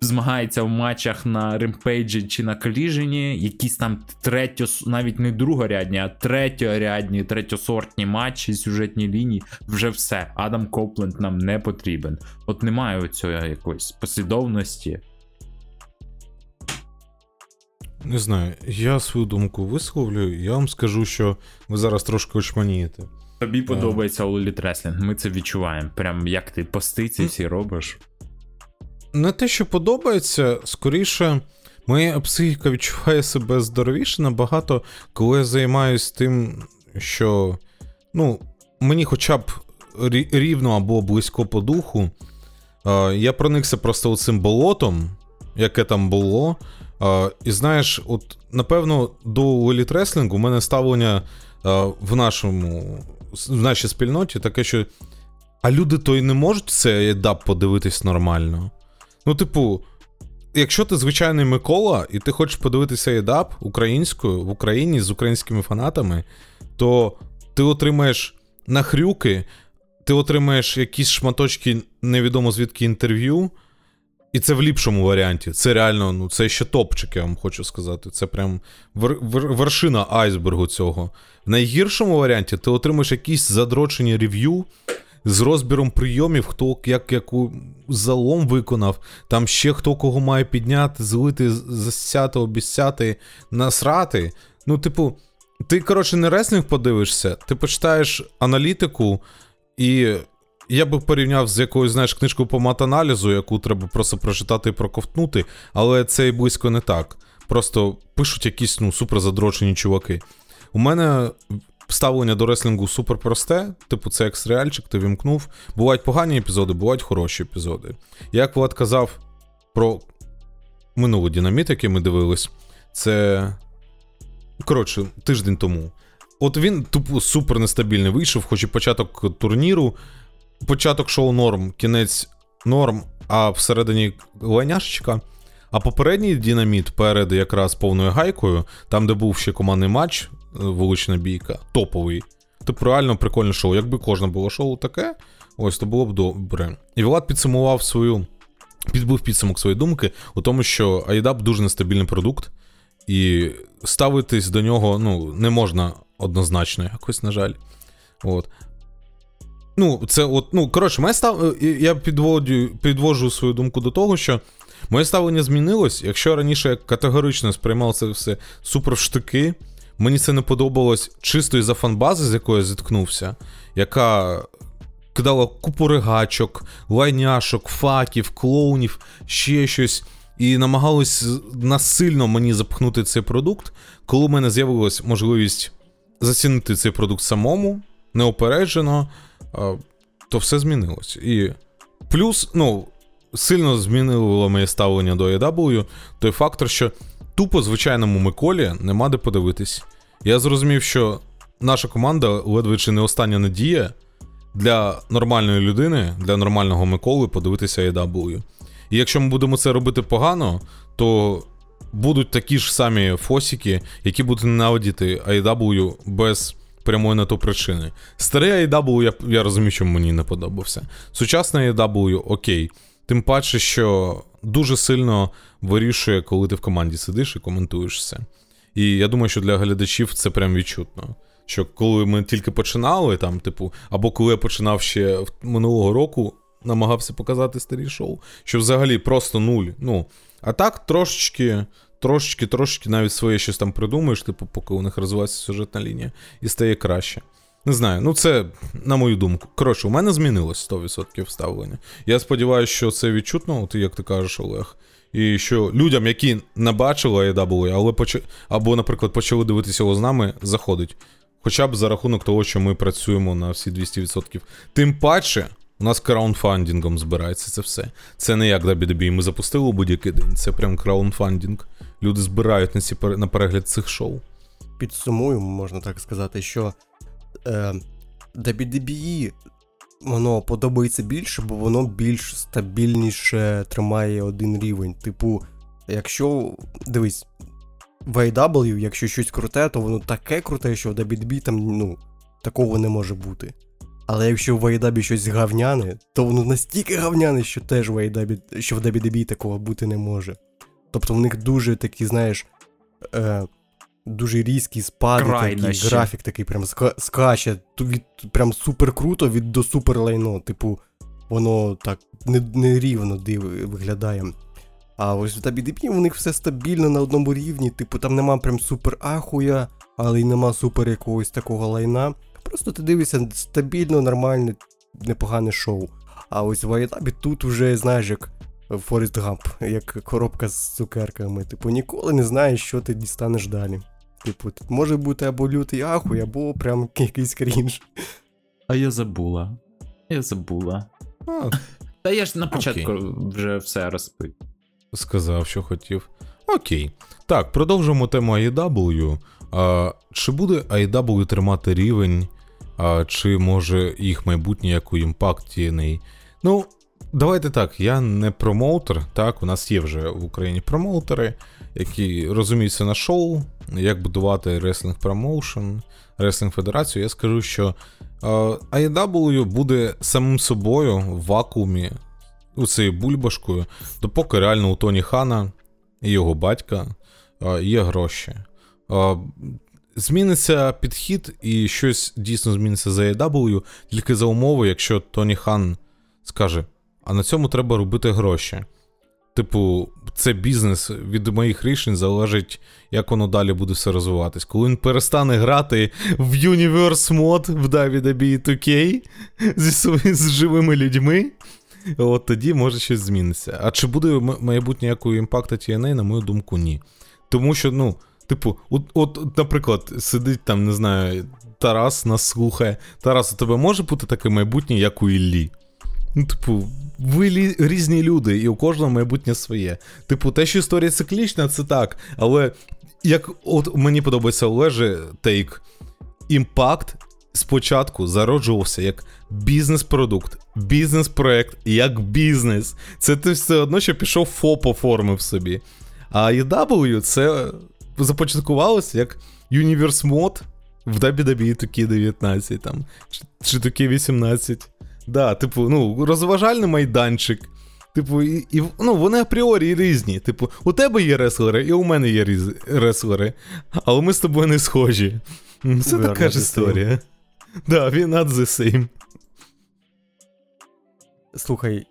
Змагається в матчах на ремпейджі чи на коліжені, якісь там третьо, навіть не другорядні, а третьорядні, третьосортні матчі, сюжетні лінії. Вже все. Адам Копленд нам не потрібен. От немає оцього якоїсь послідовності. Не знаю, я свою думку висловлю, я вам скажу, що ви зараз трошки очманієте. Тобі подобається All Elite Wrestling, ми це відчуваємо. Прям як ти пости ці всі робиш. Не те, що подобається, скоріше, моя психіка відчуває себе здоровіше набагато, коли я займаюся тим, що ну, мені хоча б рівно або близько по духу. Я проникся просто цим болотом, яке там було. І знаєш, от напевно, до Wrestling у мене ставлення в нашому в нашій спільноті таке, що. А люди то й не можуть цей едап подивитись нормально. Ну, типу, якщо ти звичайний Микола, і ти хочеш подивитися едап українською в Україні з українськими фанатами, то ти отримаєш нахрюки, ти отримаєш якісь шматочки невідомо звідки інтерв'ю. І це в ліпшому варіанті. Це реально, ну, це ще топчик, я вам хочу сказати. Це прям вер- вер- вершина айсбергу цього. В найгіршому варіанті ти отримаєш якісь задрочені рев'ю з розбіром прийомів, хто як яку залом виконав, там ще хто кого має підняти, злити, засяти, обіцяти, насрати. Ну, типу, ти, коротше, не реслінг подивишся, ти почитаєш аналітику, і я би порівняв з якоюсь, знаєш, книжкою по матаналізу, яку треба просто прочитати і проковтнути, але це і близько не так. Просто пишуть якісь ну, супер задрочені чуваки. У мене ставлення до реслінгу супер просте. Типу, це як серіальчик, ти вімкнув. Бувають погані епізоди, бувають хороші епізоди. Як Влад казав про минулий динаміт, який ми дивились, це. Коротше, тиждень тому. От він тупо супер нестабільний вийшов, хоч і початок турніру, початок шоу норм, кінець норм, а всередині лайняшечка. А попередній динаміт перед якраз повною гайкою, там, де був ще командний матч, вулична бійка, топовий. Типу реально прикольне шоу. Якби кожне було шоу таке, ось то було б добре. І Влад підсумував свою, підбив підсумок своєї думки у тому, що AEW дуже нестабільний продукт, і ставитись до нього ну, не можна однозначно, якось, на жаль. От. Ну, це от, ну, коротше, моє став... я підводжу, підводжу свою думку до того, що моє ставлення змінилось. Якщо раніше я категорично сприймав це все супер в штики, мені це не подобалось чисто із-за фанбази, з якою я зіткнувся, яка кидала купу ригачок, лайняшок, факів, клоунів, ще щось. І намагалась насильно мені запхнути цей продукт, коли в мене з'явилась можливість зацінити цей продукт самому, неопереджено, то все змінилось. І плюс, ну, сильно змінило моє ставлення до AEW той фактор, що тупо звичайному Миколі нема де подивитись. Я зрозумів, що наша команда ледве чи не остання надія для нормальної людини, для нормального Миколи подивитися AEW. І якщо ми будемо це робити погано, то будуть такі ж самі фосіки, які будуть ненавидіти AEW без прямої на то причини. Старий AEW, я, я розумію, що мені не подобався. Сучасний AEW, окей. Тим паче, що дуже сильно вирішує, коли ти в команді сидиш і коментуєш це. І я думаю, що для глядачів це прям відчутно. Що коли ми тільки починали, там, типу, або коли я починав ще минулого року, намагався показати старі шоу, що взагалі просто нуль. Ну, а так трошечки, трошечки, трошечки навіть своє щось там придумаєш, типу, поки у них розвивається сюжетна лінія, і стає краще. Не знаю, ну це на мою думку. Коротше, у мене змінилось 100% ставлення. Я сподіваюся, що це відчутно, от як ти кажеш, Олег. І що людям, які не бачили AEW, але поч... або, наприклад, почали дивитися його з нами, заходить. Хоча б за рахунок того, що ми працюємо на всі 200%. Тим паче, у нас краундфандингом збирається це все. Це не як WWE, ми запустили будь-який день. Це прям краундфандинг. Люди збирають на ці на перегляд цих шоу. Підсумуємо, можна так сказати, що WWE воно подобається більше, бо воно більш стабільніше тримає один рівень. Типу, якщо дивись, в AW, якщо щось круте, то воно таке круте, що в WWE там ну, такого не може бути. Але якщо в AEW щось гавняне, то воно настільки гавняне, що теж в AEW, що в WWE такого бути не може. Тобто в них дуже такі, знаєш, е, дуже різкі спади, такі, графік такий прям ска, скаче, від, прям супер круто від до супер лайно. Типу, воно так нерівно не див, виглядає. А ось в WWE у них все стабільно на одному рівні, типу, там нема прям супер ахуя, але й нема супер якогось такого лайна. Просто ти дивишся стабільно, нормальне, непогане шоу. А ось в Айтабі тут вже, знаєш, як Форест Гамп, як коробка з цукерками. Типу, ніколи не знаєш, що ти дістанеш далі. Типу, тут може бути або лютий ахуй, або прям якийсь крінж. А я забула. Я забула. А, Та я ж на початку окей. вже все розпив. Сказав, що хотів. Окей. Так, продовжимо тему AEW. А, Чи буде AEW тримати рівень а чи може їх майбутнє як у Impact TNA. Ну, давайте так, я не промоутер, так, у нас є вже в Україні промоутери, які розуміються на шоу, як будувати реслінг промоушен, реслінг федерацію. Я скажу, що AEW буде самим собою в вакуумі, у цією бульбашкою, допоки реально у Тоні Хана і його батька є гроші. Зміниться підхід і щось дійсно зміниться за AEW, тільки за умови, якщо Тоні Хан скаже: а на цьому треба робити гроші. Типу, це бізнес від моїх рішень залежить, як воно далі буде все розвиватись. Коли він перестане грати в Universe мод в WWE 2K зі з живими людьми, от тоді може щось зміниться. А чи буде майбутнє як у Impact TNA, на мою думку, ні. Тому що, ну. Типу, от, от, наприклад, сидить там, не знаю, Тарас нас слухає. Тарас, у тебе може бути таке майбутнє, як у Іллі? Ну, типу, ви різні люди, і у кожного майбутнє своє. Типу, те, що історія циклічна, це так. Але як от мені подобається Олежі тейк, імпакт спочатку зароджувався як бізнес-продукт, бізнес-проект, як бізнес. Це ти все одно, що пішов ФОП оформив собі. А EW це започаткувалося як Universe Mod в WWE 2K19 там, чи 2K18. Да, типу, ну, розважальний майданчик. Типу, і, і ну, вони апріорі різні. Типу, у тебе є реслери, і у мене є різ, реслери, але ми з тобою не схожі. Це We така ж історія. Да, we not the same. Слухай.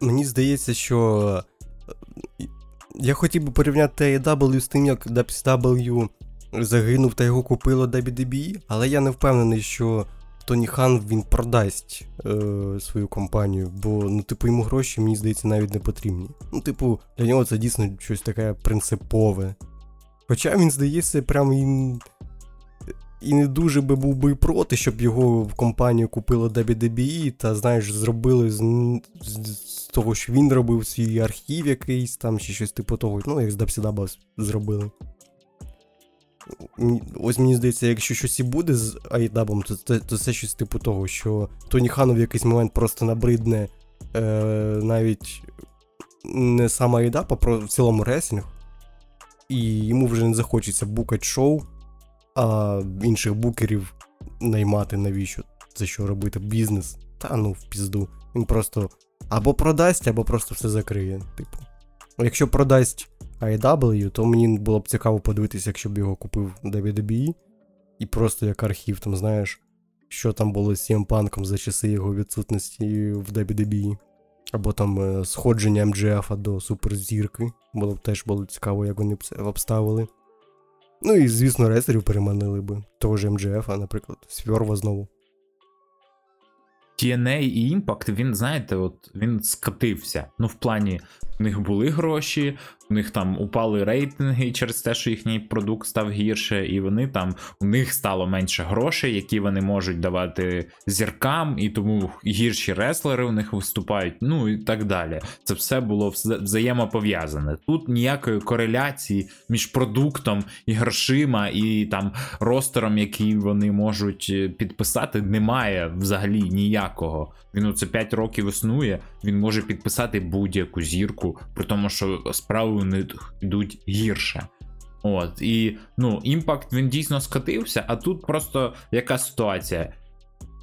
Мені здається, що. е, Я хотів би порівняти AEW з тим, як WCW загинув та його купило WWE, але я не впевнений, що Тоні Хан він продасть е, свою компанію, бо, ну, типу, йому гроші, мені здається, навіть не потрібні. Ну, типу, для нього це дійсно щось таке принципове. Хоча він здається, прям і, і не дуже би був би проти, щоб його в компанію купило WWE, та, знаєш, зробили з, з, з того, що він робив свій архів якийсь там, чи щось типу того, ну, як з WCW зробили. Ось мені здається, якщо щось і буде з AEW, то, то, то це щось типу того, що Тоні Хану в якийсь момент просто набридне е, навіть не сам AEW, а про в цілому ресінг. І йому вже не захочеться букати шоу, а інших букерів наймати навіщо? Це що робити? Бізнес? Та ну в пізду. Він просто або продасть, або просто все закриє. Типу. Якщо продасть AEW, то мені було б цікаво подивитися, якщо б його купив WWE, і просто як архів, там, знаєш, що там було з CM Панком за часи його відсутності в WWE. Або там е, сходження МДФ до суперзірки. Було б теж було цікаво, як вони б це обставили. Ну і, звісно, рестлерів переманили би. Того ж МДФ, наприклад, Сверва знову. TNA і Impact, він, знаєте, от він скатився. Ну, в плані, в них були гроші, у них там упали рейтинги через те, що їхній продукт став гірше, і вони там у них стало менше грошей, які вони можуть давати зіркам, і тому гірші реслери у них виступають, ну і так далі. Це все було взаємопов'язане. Тут ніякої кореляції між продуктом і грошима, і там ростером, який вони можуть е, підписати, немає взагалі ніякого. Він оце 5 років існує, він може підписати будь-яку зірку, при тому, що справи у йдуть гірше. От, і ну, імпакт він дійсно скатився, а тут просто яка ситуація?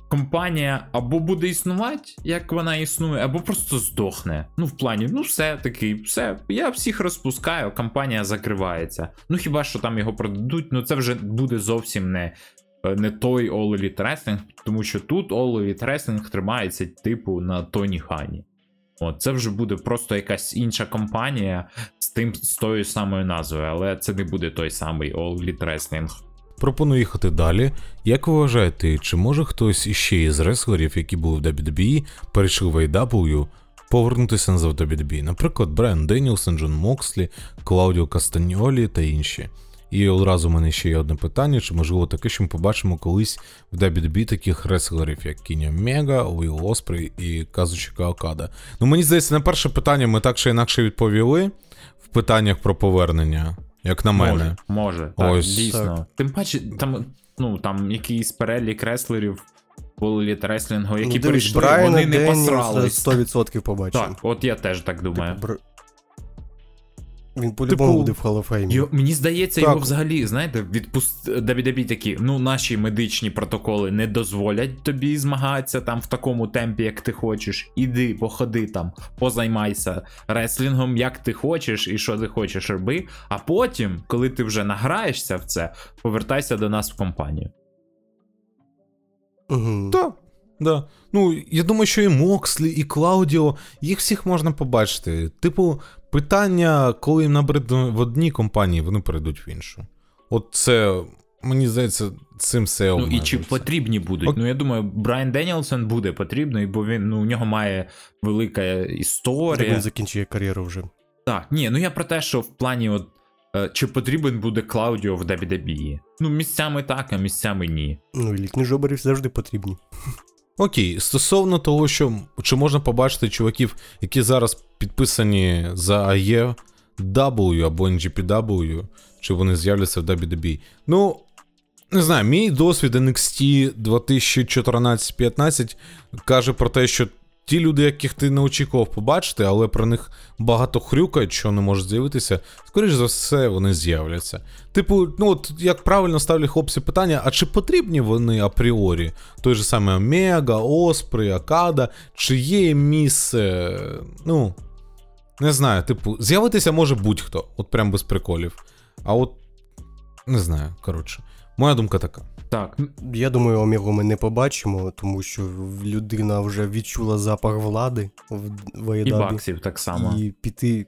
Компанія або буде існувати, як вона існує, або просто здохне. Ну, в плані, ну все таки, все, я всіх розпускаю, компанія закривається. Ну хіба що там його продадуть, ну це вже буде зовсім не, е, не той All Elite Wrestling, тому що тут All Elite Wrestling тримається, типу, на Тоні Хані. От, це вже буде просто якась інша компанія з тим з тою самою назвою, але це не буде той самий All Elite Wrestling. Пропоную їхати далі. Як ви вважаєте, чи може хтось іще із реслерів, які були в WWE, перейшли в AEW, повернутися назад в WWE? Наприклад, Брайан Деніелсон, Джон Мокслі, Клаудіо Кастаньолі та інші. І одразу в мене ще є одне питання: чи можливо таке, що ми побачимо колись в WWE таких реслерів, як Кіні Омега, Уіл Оспрей і Казучика Окада? Ну мені здається, на перше питання ми так чи інакше відповіли в питаннях про повернення, як на мене. Може, може, так, Ось. дійсно. Тим паче, там, ну, там якийсь перелік реслерів All Реслінгу, які ну, дивись, прийшли, Брайана вони не Денілса посрались. 100% побачимо. Так, от я теж так думаю. Бр... Він по-любому Типу, буде в of мені здається, Так. його взагалі, знаєте, відпуст... WWE такі, ну, наші медичні протоколи не дозволять тобі змагатися там в такому темпі, як ти хочеш. Іди, походи там, позаймайся реслінгом, як ти хочеш і що ти хочеш роби. А потім, коли ти вже награєшся в це, повертайся до нас в компанію. Угу. Так, да. Ну, я думаю, що і Мокслі, і Клаудіо, їх всіх можна побачити. Типу, питання, коли їм набридно в одній компанії, вони перейдуть в іншу. От це, мені здається, цим все Ну і чи потрібні будуть? Ок. Ну я думаю, Брайан Денілсон буде потрібний, бо він ну у нього має велика Так історія. він закінчує кар'єру вже. Так, ні, ну я про те, що в плані от е, чи потрібен буде Клаудіо в WWE? Ну, місцями так, а місцями ні. Ну, і лікні завжди потрібні. Окей, стосовно того, що чи можна побачити чуваків, які зараз підписані за AEW або NGPW, чи вони з'являться в WWE. Ну, не знаю, мій досвід NXT 2014-15 каже про те, що ті люди, яких ти не очікував побачити, але про них багато хрюкають, що не можуть з'явитися, скоріш за все, вони з'являться. Типу, ну от як правильно ставлять хлопці питання, а чи потрібні вони апріорі? Той же самий Омега, Оспри, Акада, чи є місце, ну. Не знаю, типу, з'явитися може будь-хто, от прям без приколів. А от. Не знаю, коротше. Моя думка така. Так, Я думаю, Омегу ми не побачимо, тому що людина вже відчула запах влади в в і баксів так само. І піти.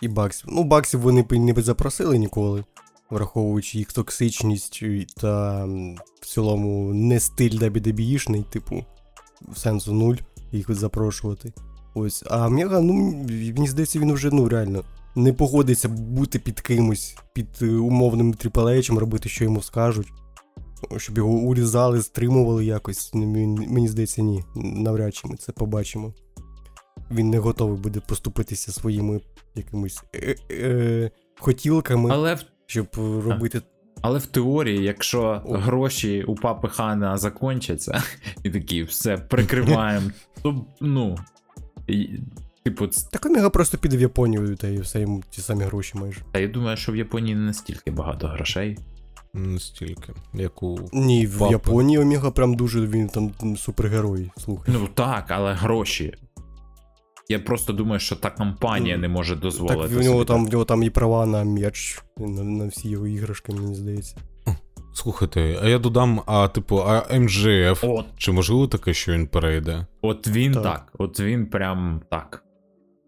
І баксів. Ну, баксів вони б не запросили ніколи, враховуючи їх токсичність та в цілому не стиль WWE-шний, типу, сенсу нуль їх запрошувати. Ось. А Мега, ну, мені здається, він вже ну реально не погодиться бути під кимось, під е, умовним H, робити, що йому скажуть. Щоб його урізали, стримували якось. Мені, здається, ні. Навряд чи ми це побачимо він не готовий буде поступитися своїми якимись е- е- хотілками, Але щоб робити. Але в теорії, якщо О. гроші у папи Хана закончаться, і такі все прикриваємо, то ну. Типу, ц- Так Омега просто піде в Японію, та і все йому ті самі гроші майже. та я думаю, що в Японії не настільки багато грошей. Не стільки, як у. Ні, в Папи. Японії Омега прям дуже він там м, супергерой. Слухай. Ну так, але гроші. Я просто думаю, що та компанія Ну, не може дозволити. Так в нього собі там в нього там і права на м'яч, на, на всі його іграшки, мені здається. Слухайте, а я додам, а типу, а МЖФ. От, Чи можливо таке, що він перейде? от він так. Так. от він прям так.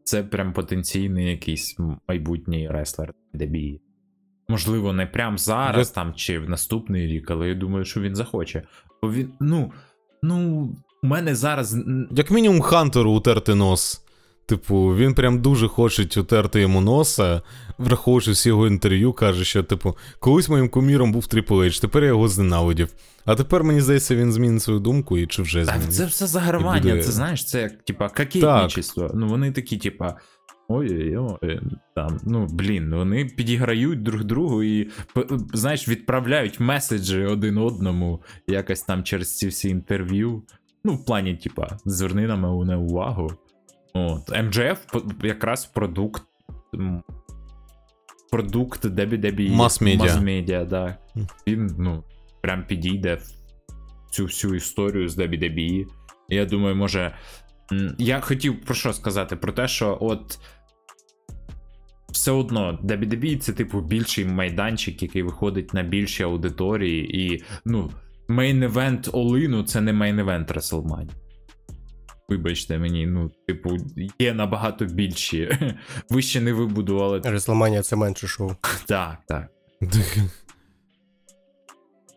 Це прям потенційний якийсь майбутній реслер дебі. Можливо, не прям зараз там чи в наступний рік, але я думаю, що він захоче. Бо він, ну, ну, у мене зараз. Як мінімум, Хантеру утерти нос. Типу, він прям дуже хоче утерти йому носа, враховуючи всі його інтерв'ю, каже, що, типу, колись моїм куміром був Triple H, тепер я його зненавидів. А тепер, мені здається, він змінить свою думку і чи вже Так, змінив. це все загравання, буде- це знаєш, це як, типа, кокетничество. Ну, вони такі, типа. Ой-ой-ой, там, ну блін, вони підіграють друг другу і знаєш, відправляють меседжі один одному якось там через ці всі інтерв'ю. Ну, в плані, типа, зверни на мене увагу. От. МджФ якраз продукт. Продукт WWE. Мас-медіа. Да. Він, ну, прям підійде в цю всю історію з WWE. Я думаю, може. Я хотів про що сказати? Про те, що от. Все одно, WWE це, типу, більший майданчик, який виходить на більші аудиторії, і, ну, мейн-евент Олліну це не мейн-евент WrestleMania. Вибачте мені, ну, типу, є набагато більші. Ви ще не вибудували. Реслманія це менше шоу. Так, так.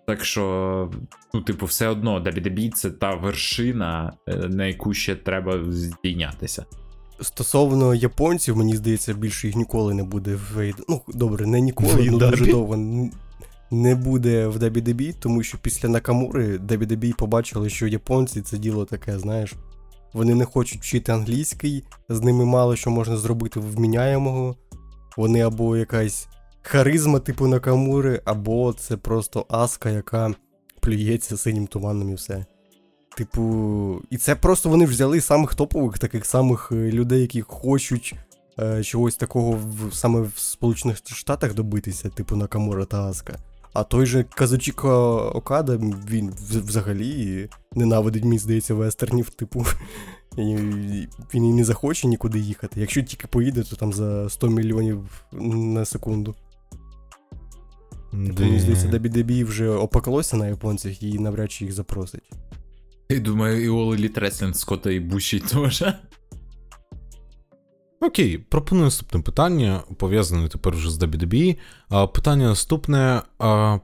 Так що, ну, типу, все одно WWE це та вершина, е, на яку ще треба здійнятися. Стосовно японців, мені здається, більше їх ніколи не буде в. Ну, добре, не ніколи, але дуже довго не буде в WWE, тому що після Накамури WWE побачили, що японці це діло таке, знаєш. Вони не хочуть вчити англійський, з ними мало що можна зробити вміняємого. Вони або якась харизма типу Накамури, або це просто аска, яка плюється синім туманом і все. Типу, і це просто вони взяли самих топових, таких самих е, людей, які хочуть е, чогось такого в, саме в Сполучених Штатах добитися, типу Накамура та Аска. А той же Казучіка Окада, він взагалі ненавидить, мені здається, вестернів, типу. І він і не захоче нікуди їхати. Якщо тільки поїде, то там за 100 мільйонів на секунду. Типу, мені здається, WWE вже опеклося на японцях і навряд чи їх запросить. Я думаю, і Elite Wrestling Скотта і Буші теж. Окей, пропоную наступне питання, пов'язане тепер вже з WWE. Питання наступне: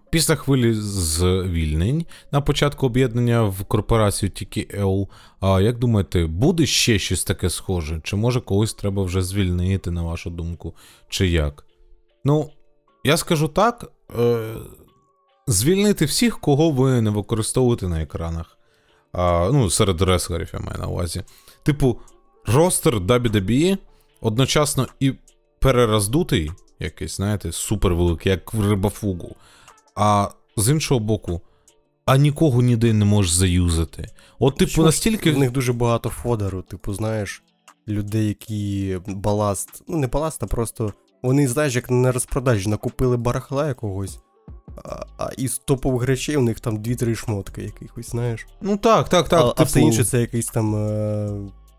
після хвилі звільнень на початку об'єднання в корпорацію TKL, як думаєте, буде ще щось таке схоже? Чи може когось треба вже звільнити, на вашу думку, чи як? Ну, я скажу так: е, звільнити всіх, кого ви не використовуєте на екранах. Ну, серед реслерів я маю на увазі. Типу, ростер WWE одночасно і перероздутий, якийсь, знаєте, супервеликий, як в рибафугу. А з іншого боку, а нікого ніде не можеш заюзати. От, типу, ж, настільки. В них дуже багато фодеру, типу, знаєш, людей, які баласт. Ну, не баласт, а просто. Вони, знаєш, як на розпродажі накупили барахла якогось. А, а із топових речей у них там 2-3 шмотки якихось, знаєш. Ну так, так, так. а, а все типу, інше це якийсь там е,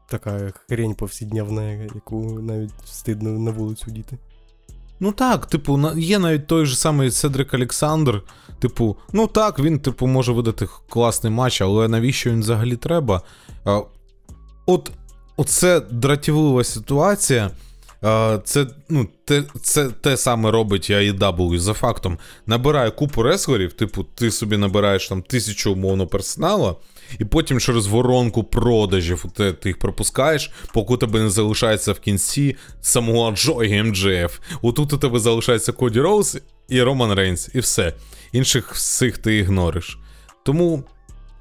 така хрень повсякдневна, яку навіть стидно на вулицю діти. Ну так, типу, є навіть той же самий Седрик Олександр. Типу, ну так, він, типу, може видати класний матч, але навіщо він взагалі треба? От, оце дратівлива ситуація. Це, ну, те, це те саме робить AEW за фактом. Набирає купу реслерів, типу, ти собі набираєш там тисячу умовно персонала, і потім через воронку продажів ти, ти їх пропускаєш, поки у тебе не залишається в кінці самого Джо MJF. Отут у тебе залишається Коді Роуз і Роман Рейнс, і все. Інших всіх ти ігнориш. Тому,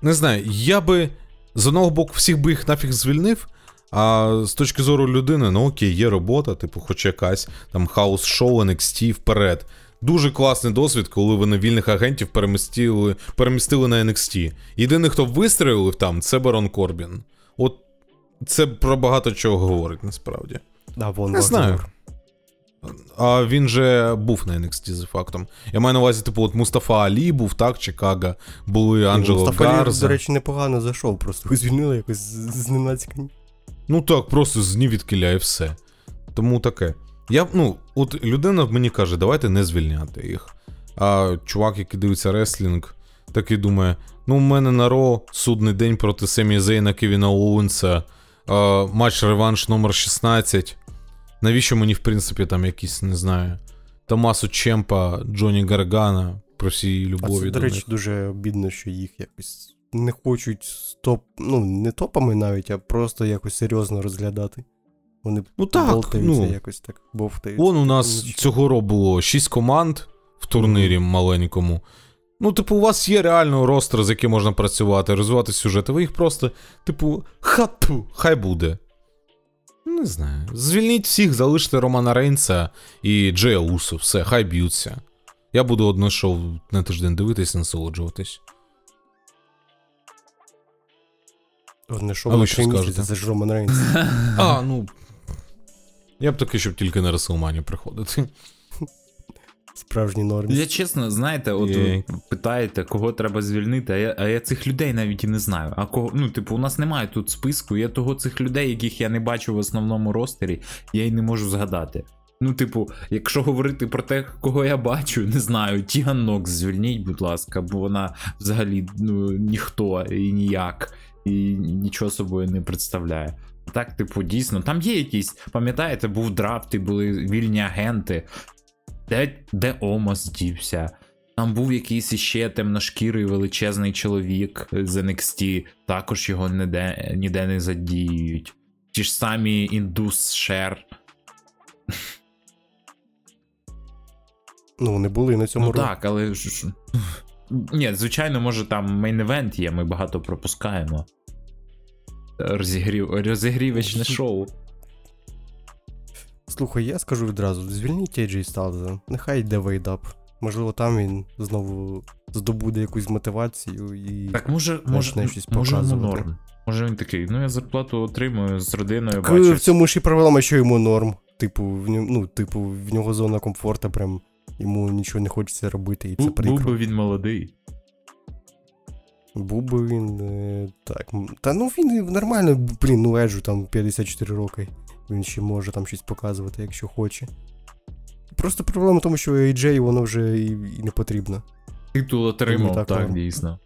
не знаю, я би з одного боку всіх би їх нафіг звільнив. А з точки зору людини, ну окей, є робота, типу, хоч якась там хаус-шоу, NXT вперед. Дуже класний досвід, коли вони вільних агентів перемістили, перемістили на NXT. Єдиний, хто вистрілив там, це Барон Корбін. От це про багато чого говорить насправді. Да, вон Не знаю. А він же був на NXT за фактом. Я маю на увазі, типу, от Мустафа Алі був, так, Чикаго, були Анджело Мустафа Гарза. до речі, непогано зайшов, просто звільнили якось з- зненацька. Ну так, просто з ні відкиля і все. Тому таке. Я, ну, от людина мені каже, давайте не звільняти їх. А чувак, який дивиться реслінг, такий думає: ну, у мене на Ро судний день проти Семі Зейна Кевіна Оуенса, а, матч реванш номер 16. Навіщо мені, в принципі, там якісь, не знаю, Томасу Чемпа, Джоні Гаргана, про всі А любові це, до до речі, них. дуже обідно, що їх якось не хочуть стоп, ну, не топами навіть, а просто якось серйозно розглядати. Вони Ну так, болтаються ну. якось так, бовтаються. Вон у нас Нічого. цього року було 6 команд в турнірі маленькому. Ну, типу, у вас є реально ростер, з яким можна працювати, розвивати сюжети. Ви їх просто, типу, хату, хай буде. Ну, Не знаю. Звільніть всіх, залиште Романа Рейнса і Джея Усу, все, хай б'ються. Я буду одне шоу на тиждень дивитись, насолоджуватись. Одне що А ви що скажете? це ж Роман Рейнс. А, ну. Я б таки, щоб тільки на Реслманії приходити. Справжній норм. Я чесно, знаєте, от ви питаєте, кого треба звільнити, а я, а я цих людей навіть і не знаю. А кого, ну, типу, у нас немає тут списку, я того цих людей, яких я не бачу в основному ростері, я й не можу згадати. Ну, типу, якщо говорити про те, кого я бачу, не знаю, Тіган Нокс звільніть, будь ласка, бо вона взагалі ну, ніхто і ніяк, і нічого собою не представляє. Так, типу, дійсно, там є якісь, пам'ятаєте, був драфт, і були вільні агенти. Де, де Омос дівся? Там був якийсь іще темношкірий величезний чоловік з NXT, також його ніде, ніде не задіюють. Ті ж самі Indus Sher. Ну, вони були на цьому Ну році. так, але Ні, звичайно, може там мейн-евент є, ми багато пропускаємо. Розігрів, розігрівочне шоу. Слухай, я скажу відразу: звільніть AJ Styles, нехай йде вейдап. Можливо, там він знову здобуде якусь мотивацію і. Так може, Почне може, щось може йому норм. Може він такий, ну я зарплату отримую з родиною, Так, бачу. в цьому ж і проблема, що йому норм. Типу, в ньому, ну, типу, в нього зона комфорту, прям йому нічого не хочеться робити, і це Бу- Був би він молодий. Був би він. Е, так. Та ну він нормально, блін, ну Еджу там 54 роки. Він ще може там щось показувати, якщо хоче. Просто проблема в тому, що AJ воно вже і, і не потрібно. Титул отримав, так, так, дійсно.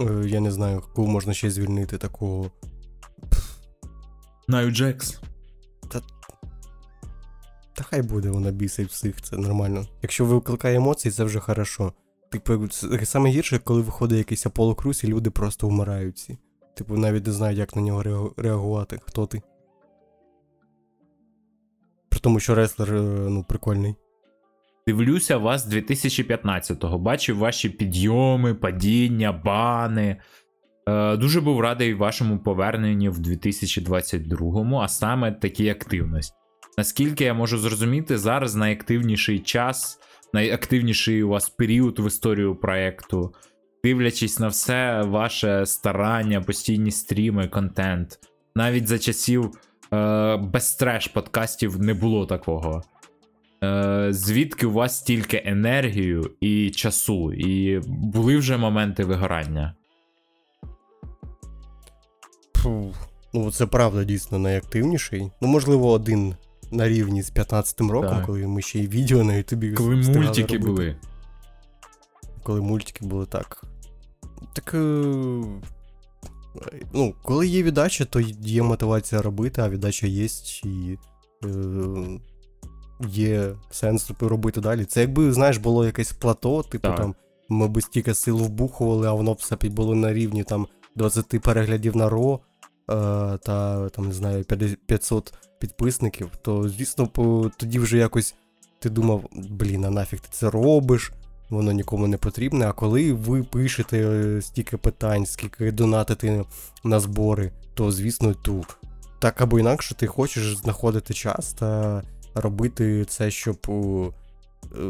Е, я не знаю, кого можна ще звільнити такого. Наю Джекс. Та хай буде, вона бісить всіх, це нормально. Якщо викликає емоції, це вже хорошо. Типу, саме гірше, коли виходить якийсь Аполло і люди просто вмирають всі. Типу, навіть не знають, як на нього реагувати, хто ти. При тому що реслер е, ну, прикольний. Дивлюся вас 2015-го, бачив ваші підйоми, падіння, бани. Е, дуже був радий вашому поверненні в 2022-му, а саме такій активності. Наскільки я можу зрозуміти, зараз найактивніший час, найактивніший у вас період в історію проекту, дивлячись на все ваше старання, постійні стріми, контент. Навіть за часів е, без подкастів не було такого. Е, звідки у вас стільки енергію і часу, і були вже моменти вигорання? Фу. Ну, це правда дійсно найактивніший. Ну, можливо, один на рівні з 15-м роком, Так. коли ми ще й відео на Ютубі. Коли мультики робити. були. Коли мультики були так. Так. е, Ну, коли є віддача, то є мотивація робити, а віддача є і. Е, є сенс робити далі. Це якби, знаєш, було якесь плато, типу Так. там ми би стільки сил вбухували, а воно все було на рівні там 20 переглядів на ро е, та там, не знаю, 50 500 підписників, то звісно, по- тоді вже якось ти думав, блін, а нафіг ти це робиш, воно нікому не потрібне. А коли ви пишете е, стільки питань, скільки донатити на збори, то звісно, ту так або інакше ти хочеш знаходити час та робити це, щоб е,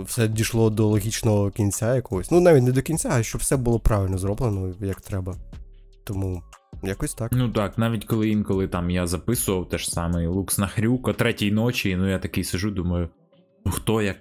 все дійшло до логічного кінця якогось. Ну, навіть не до кінця, а щоб все було правильно зроблено, як треба. Тому якось так. Ну так, навіть коли інколи там я записував те ж саме Лукс на хрюк о третій ночі, ну я такий сижу, думаю: ну хто як,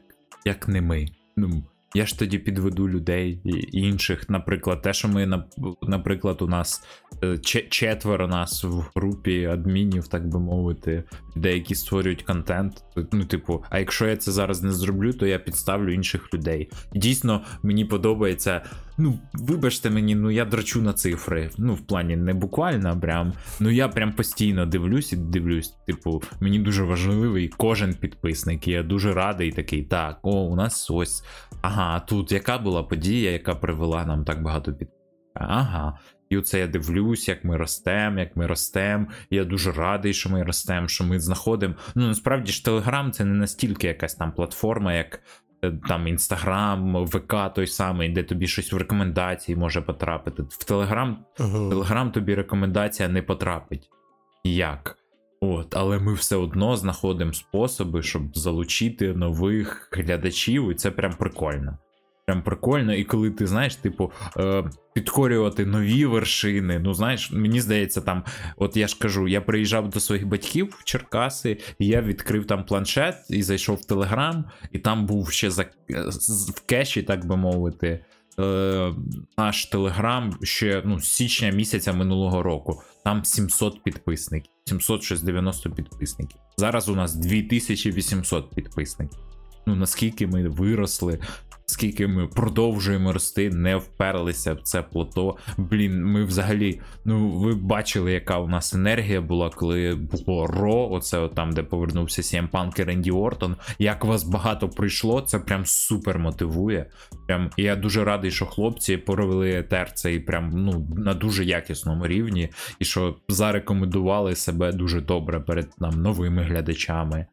як не ми? Ну, я ж тоді підведу людей інших. Наприклад, те, що ми, наприклад, у нас е, четверо нас в групі адмінів, так би мовити, людей, які створюють контент. Ну, типу, а якщо я це зараз не зроблю, то я підставлю інших людей. Дійсно, мені подобається. Ну, вибачте мені, ну я драчу на цифри. Ну, в плані не буквально, прям. Ну я прям постійно дивлюсь і дивлюсь. Типу, мені дуже важливий кожен підписник. І я дуже радий такий. Так, о, у нас ось. Ага, а тут яка була подія, яка привела нам так багато підписників? Ага. І оце я дивлюсь, як ми ростемо, як ми ростемо. Я дуже радий, що ми ростемо, що ми знаходимо. Ну насправді ж Телеграм це не настільки якась там платформа, як е, там Інстаграм, ВК той самий, де тобі щось в рекомендації може потрапити. В Телеграм Угу. Телеграм тобі рекомендація не потрапить. Як? От, але ми все одно знаходимо способи, щоб залучити нових глядачів, і це прям прикольно. Прям прикольно, і коли ти знаєш, типу, е, підкорювати нові вершини. Ну, знаєш, мені здається, там, от я ж кажу, я приїжджав до своїх батьків в Черкаси, і я відкрив там планшет і зайшов в Телеграм, і там був ще за, в кеші, так би мовити, е, наш Телеграм ще ну, з січня місяця минулого року. Там 700 підписників, 790 підписників. Зараз у нас 2800 підписників. Ну наскільки ми виросли, скільки ми продовжуємо рости, не вперлися в це плато. Блін, ми взагалі, ну ви бачили, яка у нас енергія була, коли було Ро, оце от там, де повернувся CM Punk і Ренді Ортон. Як вас багато прийшло, це прям супер мотивує. Прям я дуже радий, що хлопці провели етер цей прям ну на дуже якісному рівні, і що зарекомендували себе дуже добре перед там новими глядачами.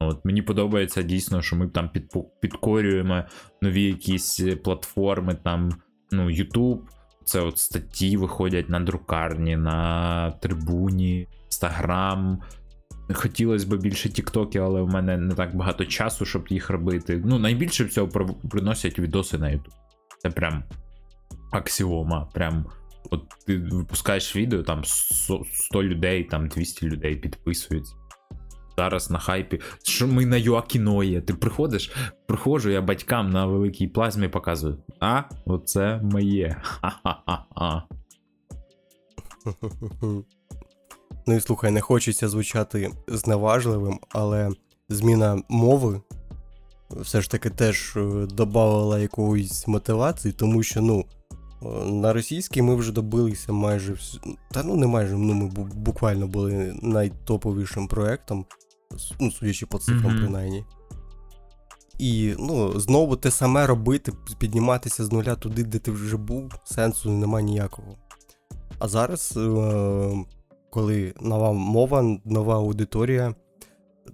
От мені подобається дійсно, що ми там підпо- підкорюємо нові якісь е, платформи, там ну YouTube, це от статті виходять на друкарні, на трибуні, Інстаграм. Хотілося б більше Тіктоків, але в мене не так багато часу, щоб їх робити. Ну, найбільше всього приносять відоси на YouTube. Це прям аксіома. Прям от ти випускаєш відео, там 100 100 людей, там 200 людей підписуються. Зараз на хайпі. Що ми на Юакіно є? Ти приходиш, приходжу, я батькам на великій плазмі показую. А, оце моє. Ха-ха-ха. Ну і слухай, не хочеться звучати зневажливим, але зміна мови все ж таки теж е, додавала якоїсь мотивації, тому що, ну, е, на російській ми вже добилися майже Та ну не майже, ну ми буквально були найтоповішим проектом, ну, судячи по цифрам, Мгм. принаймні. І ну, знову те саме робити, підніматися з нуля туди, де ти вже був, сенсу немає ніякого. А зараз, е, коли нова мова, нова аудиторія,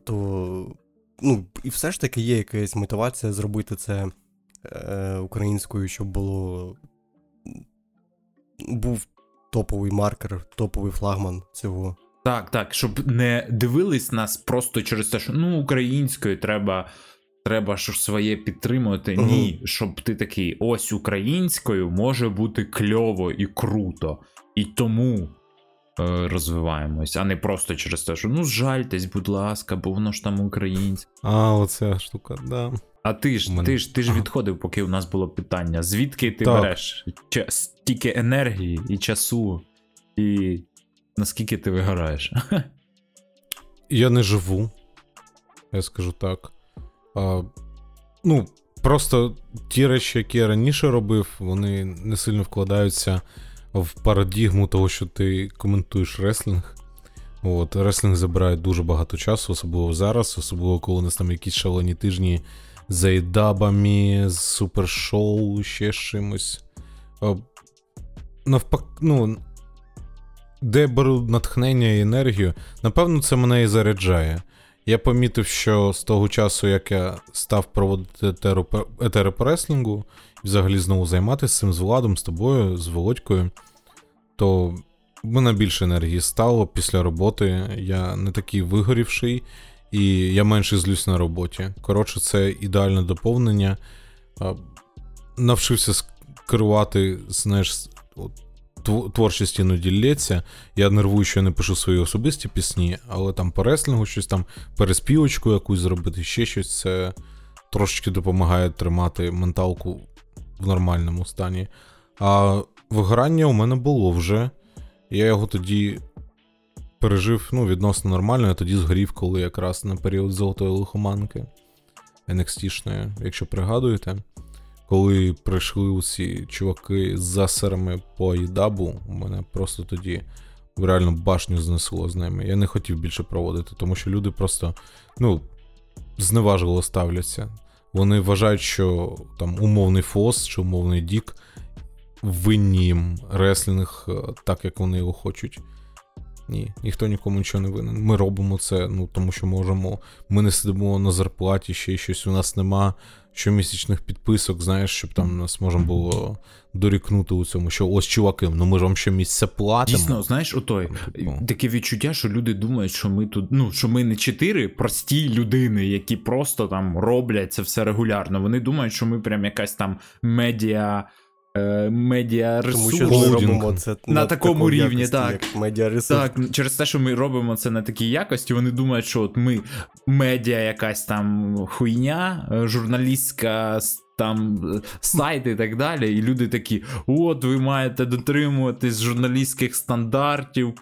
то ну, і все ж таки є якась мотивація зробити це е, українською, щоб було. Був топовий маркер, топовий флагман цього. Так, так, щоб не дивились нас просто через те, що ну українською треба. Треба ж своє підтримувати. Мгм. Ні, щоб ти такий, ось українською може бути кльово і круто. І тому е, розвиваємось, а не просто через те, що ну жальтесь, будь ласка, бо воно ж там українське. А, оця штука, да. А ти ж, У мене- ти ж ти ж відходив, поки у нас було питання. Звідки ти Так. береш ча- стільки енергії і часу, і наскільки ти вигораєш? Я не живу, я скажу так. А, ну, просто ті речі, які я раніше робив, вони не сильно вкладаються в парадігму того, що ти коментуєш реслінг. От, реслінг забирає дуже багато часу, особливо зараз, особливо коли у нас там якісь шалені тижні з айдабами, з супершоу, ще чимось. Навпак, ну, де беру натхнення і енергію, напевно, це мене і заряджає. Я помітив, що з того часу, як я став проводити етеро- етери і взагалі знову займатися цим з Владом, з тобою, з Володькою, то в мене більше енергії стало після роботи. Я не такий вигорівший, і я менше злюсь на роботі. Коротше, це ідеальне доповнення. Навчився керувати, знаєш, от, творчість іноді лється. Я нервую, що я не пишу свої особисті пісні, але там по реслінгу щось там, переспівочку якусь зробити, ще щось, це трошечки допомагає тримати менталку в нормальному стані. А вигорання у мене було вже. Я його тоді пережив ну, відносно нормально, я тоді згорів, коли якраз на період золотої лихоманки NXT-шної, якщо пригадуєте. Коли прийшли усі чуваки з засерами по Айдабу, у мене просто тоді реально башню знесло з ними. Я не хотів більше проводити, тому що люди просто ну, зневажливо ставляться. Вони вважають, що там умовний фос чи умовний дік винні їм реслінг е, так, як вони його хочуть. Ні, ніхто нікому нічого не винен. Ми робимо це, ну тому що можемо. Ми не сидимо на зарплаті, ще щось. У нас нема щомісячних підписок, знаєш, щоб там нас можна було дорікнути у цьому, що ось чуваки, ну ми ж вам щомісяця платимо. Дійсно, знаєш, отой Типу. таке відчуття, що люди думають, що ми тут, ну що ми не чотири прості людини, які просто там роблять це все регулярно. Вони думають, що ми прям якась там медіа. Е, Медіа Тому що ми робимо це На такому рівні, якості, так. Як медіаресурс. Так, через те, що ми робимо це на такій якості, вони думають, що от ми медіа якась там хуйня, е, журналістська там е, сайт і так далі. І люди такі: от, ви маєте дотримуватись журналістських стандартів,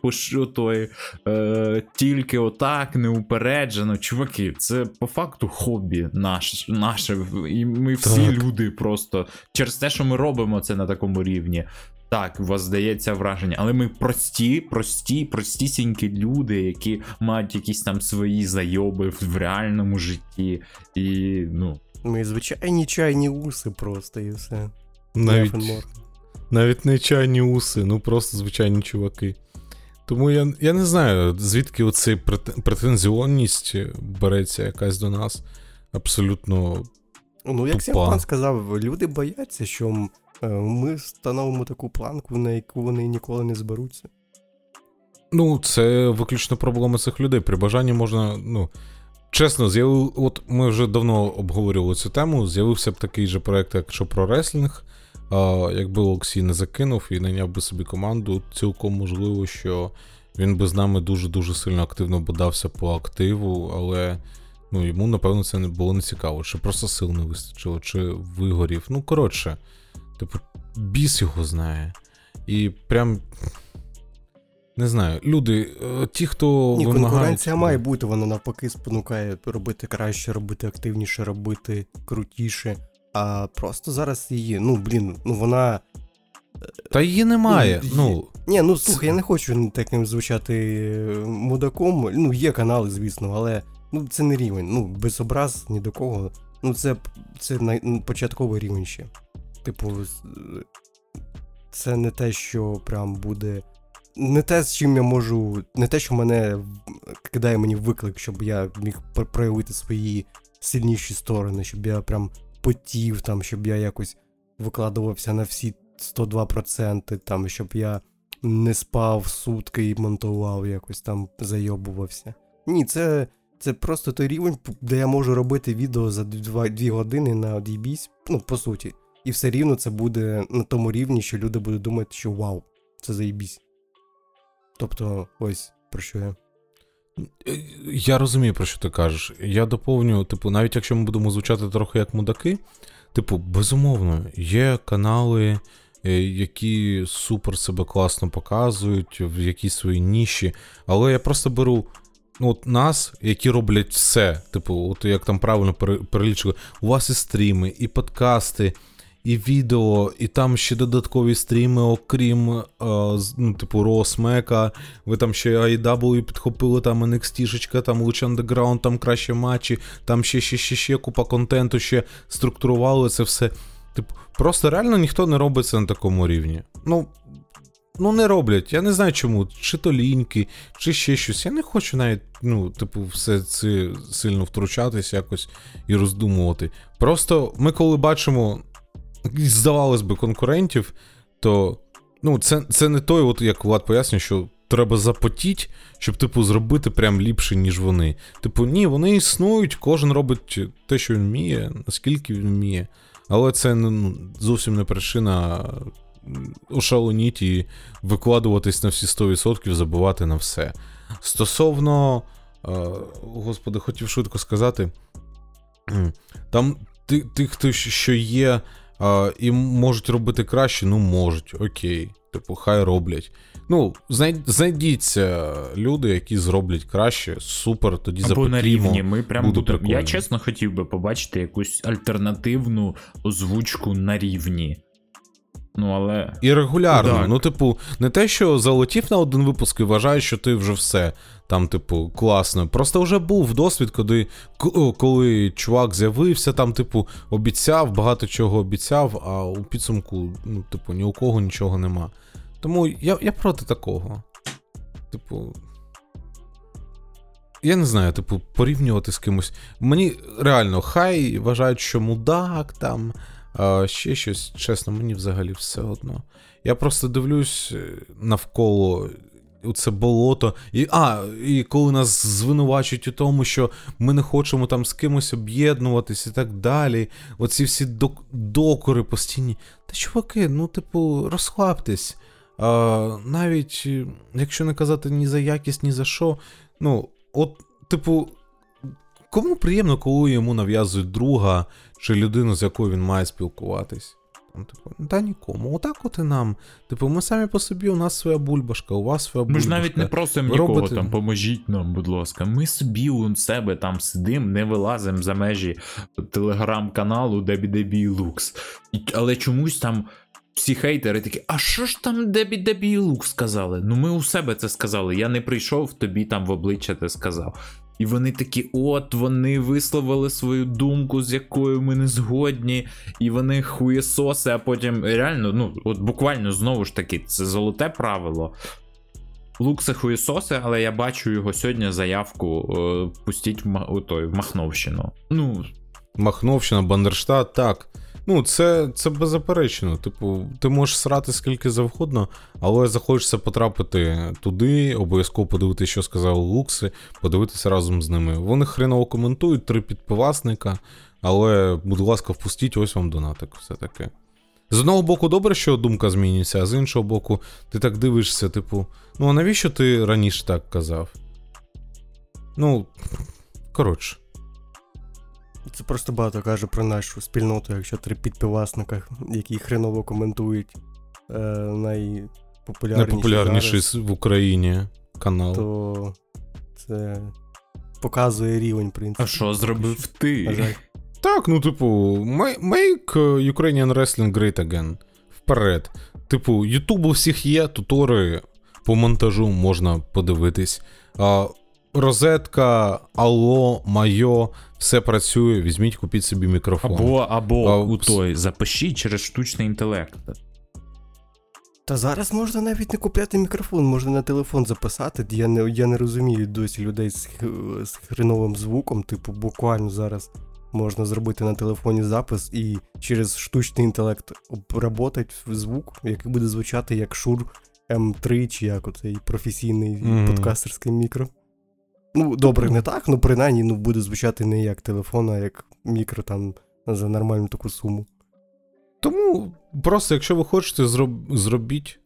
той, е, тільки отак, неупереджено. Чуваки, це по факту хобі наш, наше. І ми всі Так. люди просто через те, що ми робимо це на такому рівні. Так, у вас здається враження, але ми прості, прості, простісінькі люди, які мають якісь там свої зайоби в реальному житті. І ну. Ми звичайні чайні уси просто і все. Навіть, навіть не чайні уси, ну просто звичайні чуваки. Тому я, я не знаю, звідки прет- претензіонність береться якась до нас. Абсолютно. Ну, як Тупа. Сімпан сказав, люди бояться, що е, ми встановимо таку планку, на яку вони ніколи не зберуться. Ну, це виключно проблема цих людей. При бажанні можна, ну. Чесно, з'явив, от ми вже давно обговорювали цю тему. З'явився б такий же проект, якщо про реслінг. А, якби Олексій не закинув і найняв би собі команду, цілком можливо, що він би з нами дуже-дуже сильно активно бодався по активу, але ну, йому, напевно, це не було не цікаво, чи просто сил не вистачило, чи вигорів. Ну, коротше, типу, біс його знає. І прям. Не знаю, люди, е, ті, хто Ні, вимагають... конкуренція має бути, вона навпаки спонукає робити краще, робити активніше, робити крутіше. А просто зараз її, ну блін, ну вона. Та її немає. Ну, Ну, Ні, ну слухай, я не хочу таким звучати е, мудаком. Ну, є канали, звісно, але ну це не рівень. Ну, без образ ні до кого. Ну, це, це най... ну, початковий рівень ще. Типу, е, це не те, що прям буде. Не те, з чим я можу. Не те, що мене кидає мені виклик, щоб я міг проявити свої сильніші сторони, щоб я прям потів, там, щоб я якось викладувався на всі 102%, там, щоб я не спав сутки і монтував, якось там зайобувався. Ні, це, це просто той рівень, де я можу робити відео за 2, 2 години на одібісь, ну, по суті. І все рівно це буде на тому рівні, що люди будуть думати, що вау, це заєбісь. Тобто, ось про що я. Е, Я розумію, про що ти кажеш. Я доповню, типу, навіть якщо ми будемо звучати трохи як мудаки, типу, безумовно, є канали, е, які супер себе класно показують в якійсь своїй ніші, але я просто беру. Ну, от нас, які роблять все. Типу, от як там правильно пере- перелічили, у вас і стріми, і подкасти, і відео, і там ще додаткові стріми, окрім, е, ну, типу, Росмека, ви там ще AEW підхопили, там NXT, там Lucha Underground, там кращі матчі, там ще, ще, ще, ще купа контенту, ще структурували це все. Типу, просто реально ніхто не робить це на такому рівні. Ну, ну не роблять. Я не знаю чому. Чи то ліньки, чи ще щось. Я не хочу навіть, ну, типу, все це сильно втручатись якось і роздумувати. Просто ми, коли бачимо, здавалось би, конкурентів, то ну, це, це не той, от як Влад пояснює, що треба запотіть, щоб, типу, зробити прям ліпше, ніж вони. Типу, ні, вони існують, кожен робить те, що він вміє, наскільки він вміє. Але це ну, зовсім не причина м, ошаленіть і викладуватись на всі 100%, забувати на все. Стосовно, е, господи, хотів швидко сказати, там тих, хто що є, е, і можуть робити краще, ну можуть, окей. Типу, хай роблять. Ну, знай, знайдіться люди, які зроблять краще, супер, тоді Або на рівні. Ми прям буде. Я чесно хотів би побачити якусь альтернативну озвучку на рівні. Ну, але. І регулярно. Так. Ну, типу, не те, що залетів на один випуск і вважаєш, що ти вже все. Там, типу, класно. Просто вже був досвід, коли, коли чувак з'явився, там, типу, обіцяв, багато чого обіцяв, а у підсумку, ну, типу, ні у кого нічого нема. Тому я, я проти такого. Типу. Я не знаю, типу, порівнювати з кимось. Мені реально, хай вважають, що мудак там, а ще щось, чесно, мені взагалі все одно. Я просто дивлюсь е, навколо це болото. І, а, і коли нас звинувачують у тому, що ми не хочемо там з кимось об'єднуватись і так далі. Оці всі док- докори постійні. Та чуваки, ну, типу, розслабтесь. А, навіть е, якщо не казати ні за якість, ні за що. Ну, от, типу, кому приємно, коли йому нав'язують друга чи людину, з якою він має спілкуватись? Там, типу, та нікому. Отак от і нам. Типу, ми самі по собі, у нас своя бульбашка, у вас своя Ми ж навіть не просимо Ви нікого робите- там, поможіть нам, будь ласка. Ми собі у себе там сидимо, не вилазимо за межі телеграм-каналу Дебі Лукс. Але чомусь там всі хейтери такі, а що ж там Дебі Дебі Лукс сказали? Ну ми у себе це сказали. Я не прийшов, тобі там в обличчя це сказав. І вони такі, от вони висловили свою думку, з якою ми не згодні, і вони хуєсоси, а потім реально, ну, от буквально знову ж таки, це золоте правило. Лукси хуєсоси, але я бачу його сьогодні заявку е, пустіть в, той, в Махновщину. Ну, Махновщина, Бандерштат, так. Ну, це, це беззаперечно. Типу, ти можеш срати скільки завгодно, але захочеться потрапити туди, обов'язково подивитися, що сказали Лукси, подивитися разом з ними. Вони хреново коментують, три підпивасника, але, будь ласка, впустіть, ось вам донатик, все таке. З одного боку, добре, що думка змінюється, а з іншого боку, ти так дивишся, типу, ну а навіщо ти раніше так казав? Ну, коротше. Це просто багато каже про нашу спільноту, якщо три підпивасника, які хреново коментують е, найпопулярніші Найпопулярніший зараз, в Україні канал. то це показує рівень, в принципі. а що зробив ти? Так, ну, типу, make Ukrainian Wrestling great again. Вперед. Типу, Ютуб у всіх є, тутори по монтажу можна подивитись. А, розетка, Алло, Майо, все працює. Візьміть, купіть собі мікрофон. Або, або А, у той запишіть через штучний інтелект. Та зараз можна навіть не купляти мікрофон, можна на телефон записати. Я не, я не розумію досі людей з, з хреновим звуком, типу, буквально зараз можна зробити на телефоні запис і через штучний інтелект обработать звук, який буде звучати як Shure M3 чи як оцей професійний Мгм. подкастерський мікро. Ну, добре, не так, ну принаймні ну, буде звучати не як телефон, а як мікро там за нормальну таку суму. Тому просто, якщо ви хочете, зроб... зробіть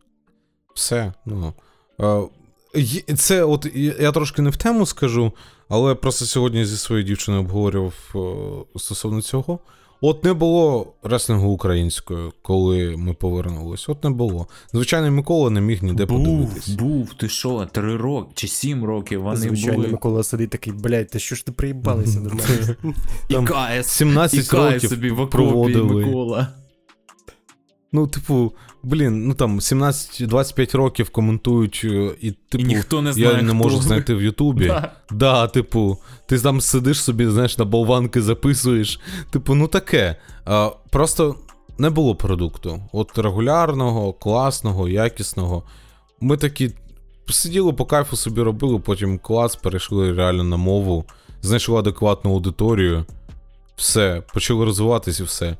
все. Ну, е, це от я трошки не в тему скажу, але просто сьогодні зі своєю дівчиною обговорював е, стосовно цього. От не було реслінгу українською, коли ми повернулись. От не було. Звичайно, Микола не міг ніде був, подивитись. був, ти що, три роки чи сім років вони Звичайно, були. Микола сидить такий, блядь, та що ж ти приїбалися до мене? І 17 і років собі в окопі проводили. Микола. Ну, типу, блін, ну там 17-25 років коментують, е, і типу, і ніхто не знає, я не можу ви. знайти в Ютубі. Да. Да, типу, ти там сидиш собі, знаєш, на болванки записуєш. Типу, ну таке. А, просто не було продукту. От регулярного, класного, якісного. Ми такі сиділи по кайфу собі робили, потім клас, перейшли реально на мову, знайшли адекватну аудиторію. Все, почали розвиватись і все.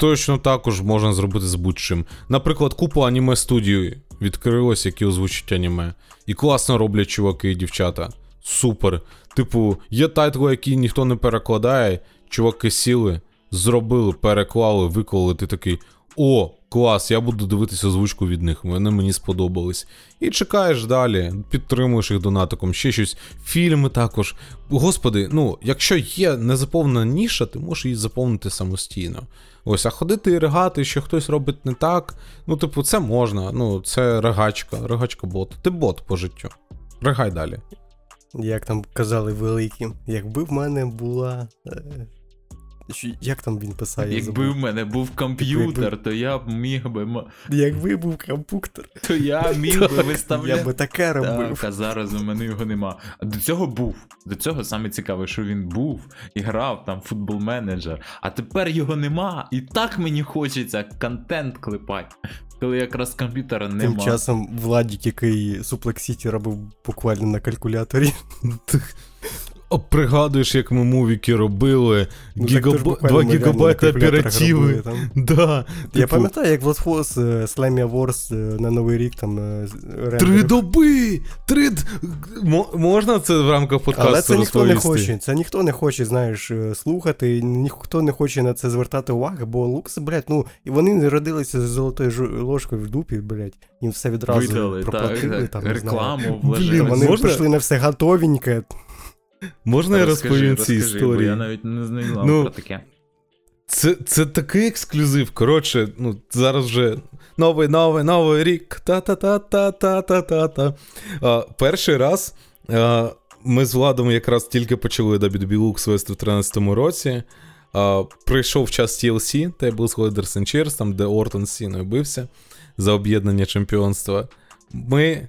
Точно також можна зробити з будь-чим. Наприклад, купу аніме студії відкрилось, які озвучать аніме. І класно роблять чуваки і дівчата. Супер. Типу, є тайтли, які ніхто не перекладає, чуваки сіли, зробили, переклали, виклали, ти такий. О, клас, я буду дивитися озвучку від них, вони мені сподобались. І чекаєш далі, підтримуєш їх донатиком, ще щось. Фільми також. Господи, ну, якщо є незаповнена ніша, ти можеш її заповнити самостійно. Ось, а ходити і ригати, що хтось робить не так. Ну, типу, це можна. Ну, це ригачка, ригачка бот. Ти бот по життю. Ригай далі. Як там казали великі, якби в мене була. е, Як там він писав? Якби в мене був комп'ютер, то я б міг би. Якби був компуктор, То я міг би я би таке робив. Так, а зараз у мене його нема. А до цього був. До цього саме цікаве, що він був і грав там футбол менеджер. А тепер його нема. І так мені хочеться контент клепати. Коли якраз комп'ютера Тим нема. часом Владік, який City робив буквально на калькуляторі. О, пригадуєш, як ми мувіки робили, Ну, гігаб... 2 ми гігабайти оперативи. Да, Я типу, пам'ятаю, як Владфос Slammy Wars е, на Новий рік там е, з- Три доби! Три... Можна це в рамках подкасту Але це ніхто не хоче. Це ніхто не хоче, знаєш, е, слухати, ніхто не хоче на це звертати увагу, бо лукси, блядь, ну, і вони не родилися з золотою ложкою в дупі, блядь, їм все відразу Видали, проплатили, так, там, не знаю. рекламу Блін. Вони Можна? прийшли на все готовеньке. Можна я Розкажи, розповім ці розкажи, Бо історії? я навіть не знав Ну, про таке. Це, це такий ексклюзив. Коротше, ну зараз вже новий, новий, новий рік. Та-та-та-та-та-та-та. А, перший раз а, ми з Владом якраз тільки почали WWE Lux вести в 13-му році. А, прийшов час TLC, Tables, Ladders and Chairs, там, де Ортон з Сіною бився за об'єднання чемпіонства. Ми.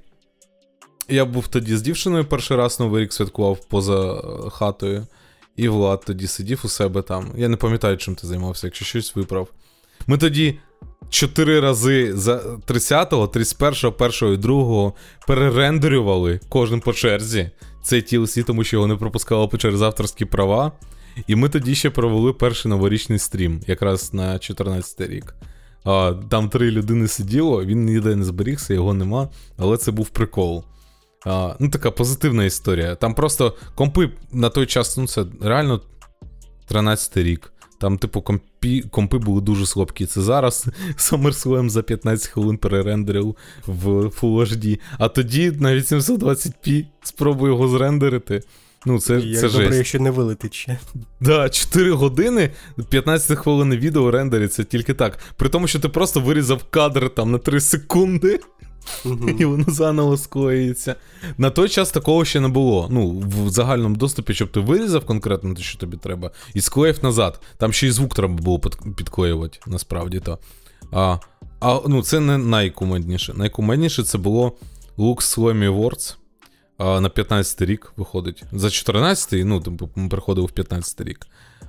Я був тоді з дівчиною перший раз Новий рік святкував поза е, хатою. І Влад тоді сидів у себе там. Я не пам'ятаю, чим ти займався, якщо щось виправ. Ми тоді чотири рази за 30-го, 31-го, 1-го і 2-го перерендерювали кожен по черзі цей TLC, тому що його не пропускало через авторські права. І ми тоді ще провели перший новорічний стрім, якраз на 14 рік. А, там три людини сиділо, він ніде не зберігся, його нема, але це був прикол. А, ну, така позитивна історія. Там просто компи на той час, ну це реально 13 рік. Там, типу, компі, компи були дуже слабкі. Це зараз SummerSlam за 15 хвилин перерендерив в Full HD. А тоді на 820p спробую його зрендерити. Ну, це, Як це добре, жесть. якщо не вилетить ще. Да, 4 години, 15 хвилин відео рендериться тільки так. При тому, що ти просто вирізав кадр там на 3 секунди, і воно заново склеїться. На той час такого ще не було. Ну, в загальному доступі, щоб ти вирізав конкретно те, що тобі треба, і склеїв назад. Там ще й звук треба було під- підклеювати, насправді то. А, а ну, це не найкумедніше. Найкумедніше це було Lux Slammy Awards. А, на 15 рік виходить. За 14-й, ну, типу, ми приходили в 15 рік.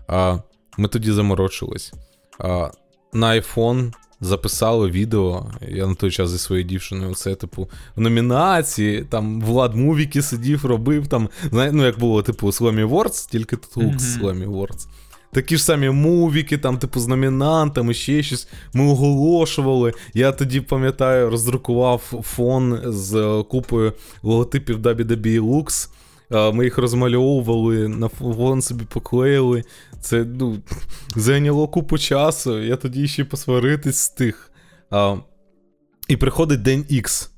А, ми тоді заморочились. А, на iPhone записали відео. Я на той час зі своєю дівчиною. Це, типу, в номінації. Там Влад Мувіки сидів, робив там. Знає, ну, як було, типу, Slammy Awards, тільки тут Мгм. Slammy Awards. Такі ж самі мувіки, там, типу, з номінантами, ще щось. Ми оголошували. Я тоді, пам'ятаю, роздрукував фон з е, купою логотипів WWE Lux. Ми їх розмальовували, на фон собі поклеїли. Це ну, зайняло купу часу. Я тоді ще посваритись стих. А, і приходить день X.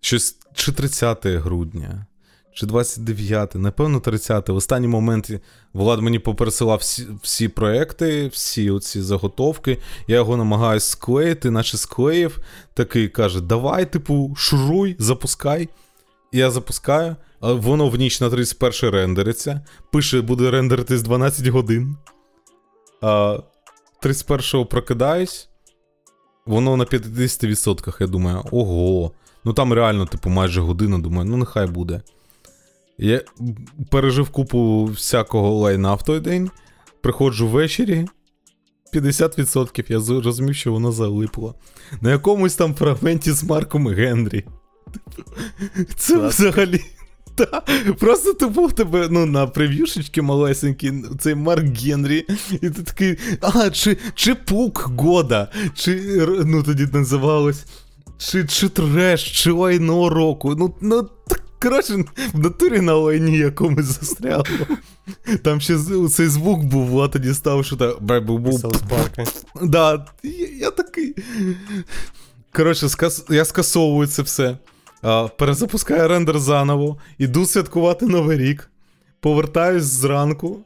Щось чи 30 грудня, чи 29, напевно, 30. В останній момент Влад мені попересилав всі, всі проекти, всі оці заготовки. Я його намагаюсь склеїти, наче склеїв. Такий каже: давай, типу, шуруй, запускай. Я запускаю, воно в ніч на 31 рендериться. Пише, буде рендеритись 12 годин. А 31-го прокидаюсь. Воно на 50%, я думаю, ого. Ну там реально, типу, майже година, думаю, ну нехай буде. Я пережив купу всякого лайна в той день. Приходжу ввечері. 50% я зрозумів, що воно залипло. На якомусь там фрагменті з Марком Генрі. Це взагалі. Та, просто типу в тебе ну, на прев'юшечки малесенькі, цей Марк Генрі, і ти такий. А, чи, чи пук года, чи ну тоді називалось. Чи, чи треш, чи лайно року. Ну, ну так, коротше, в натурі на лайні якомусь застряло. Там ще цей звук був, Влад тоді став, що так. Да, я, я такий. Коротше, я скасовую це все. Перезапускаю рендер заново, іду святкувати Новий рік. Повертаюсь зранку.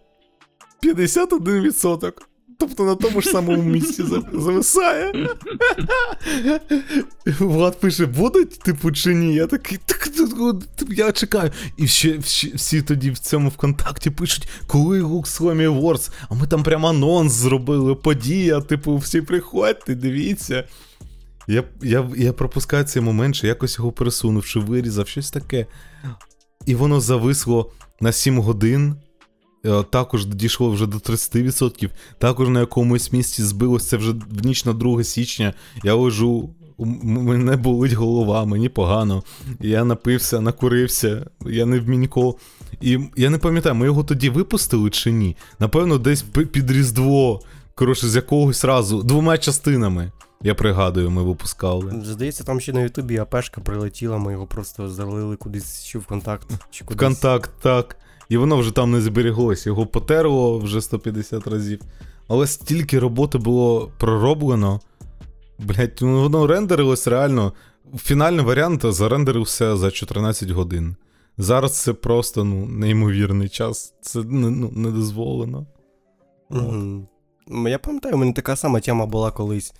51%. Тобто на тому ж самому місці зависає. Влад пише, будуть, типу, чи ні? Я такий, так, я чекаю. І ще, всі, тоді в цьому ВКонтакті пишуть, коли Lux Slammy Awards, а ми там прямо анонс зробили, подія, типу, всі приходьте, дивіться. Я, я, я пропускаю цей момент, що якось його пересунув, чи вирізав, щось таке. І воно зависло на 7 годин. е, Також дійшло вже до 30%. Також на якомусь місці збилось це вже в ніч на 2 січня. Я лежу, мене болить голова, мені погано. Я напився, накурився, я не вмінько. І я не пам'ятаю, ми його тоді випустили чи ні? Напевно, десь під Різдво. Коротше, з якогось разу, двома частинами. Я пригадую, ми випускали. Здається, там ще на Ютубі АПшка прилетіла, ми його просто залили кудись чи в контакт, чи кудись. Контакт, так. І воно вже там не зберіглось. Його потерло вже 150 разів. Але стільки роботи було пророблено. Блять, ну воно рендерилось реально. Фінальний варіант зарендерився за 14 годин. Зараз це просто ну, неймовірний час. Це не- ну, не дозволено. М, Я пам'ятаю, у мене така сама тема була колись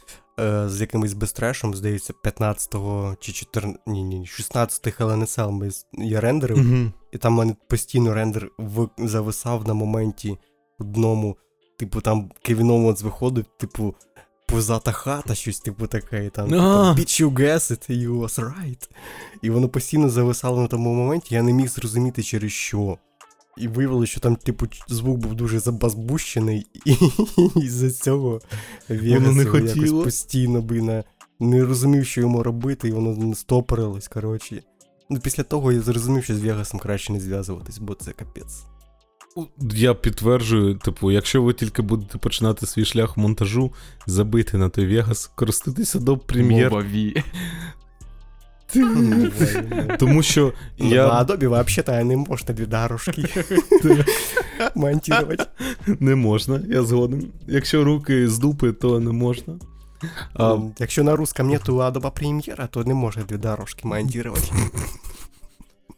з якимось безтрешем, здається, 15-го чи 14, ні, ні, 16-х LNSL я рендерив, Угу. і там в мене постійно рендер в, зависав на моменті одному, типу, там Кевін Оуенс виходив, типу, позата хата, щось типу таке, і там, А. типу, bitch you guess it, you was right. І воно постійно зависало на тому моменті, я не міг зрозуміти через що. І виявилося, що там, типу, звук був дуже забазбущений, і із-за цього Вегас не якось постійно би не, не розумів, що йому робити, і воно не стопорилось, коротше. Ну, після того я зрозумів, що з Вегасом краще не зв'язуватись, бо це капець. Я підтверджую, типу, якщо ви тільки будете починати свій шлях монтажу, забийте на той Вегас, користуйтеся до прем'єр. Тому що Я... я На Adobe вообще-то не можна дві дорожки монтувати. не можна, я згоден. Якщо руки з дупи, то не можна. А, Якщо на русском нету Adobe Premiere, то не можна дві дорожки монтувати.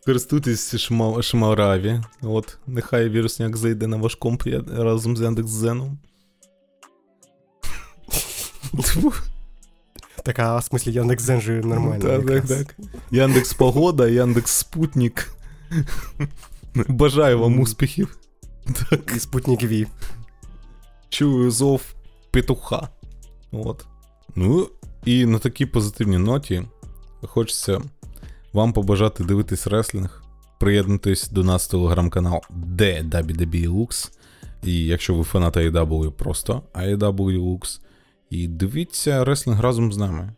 користуйтесь шма... шмараві. От, нехай вірусняк зайде на ваш комп разом з Яндекс.Зеном. Тьфу. Так, а в смысле Яндекс.Зен же нормально. Так, так, так. Яндекс Погода, Яндекс Спутник. Бажаю вам успіхів. Так. І Спутник V. Чую зов петуха. От. Ну, і на такій позитивній ноті хочеться вам побажати дивитись реслінг, приєднатись до нас в телеграм-канал DWDB Lux. І якщо ви фанат AEW, просто AEW Lux. І дивіться реслінг разом з нами.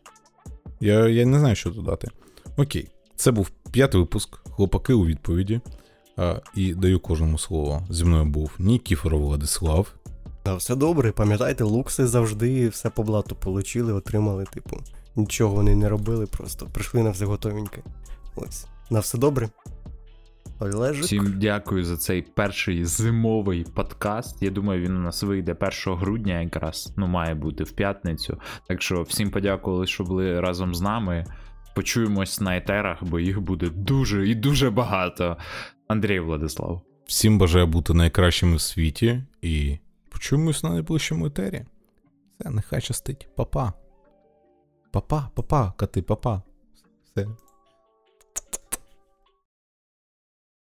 Я, я не знаю, що додати. Окей, це був п'ятий випуск. Хлопаки у відповіді. А, і даю кожному слово. Зі мною був Нікіфоров Владислав. А все добре, пам'ятайте, лукси завжди все по блату получили, отримали, типу. Нічого вони не робили, просто прийшли на все готовеньке. Ось. На все добре. Олежик. Всім дякую за цей перший зимовий подкаст. Я думаю, він у нас вийде 1 грудня, якраз ну має бути в п'ятницю. Так що всім подякували, що були разом з нами. Почуємось на етерах, бо їх буде дуже і дуже багато. Андрій Владислав. Всім бажаю бути найкращими в світі і почуємось на найближчому етері. Все, нехай щастить. Папа. Папа, папа, коти, папа. Все.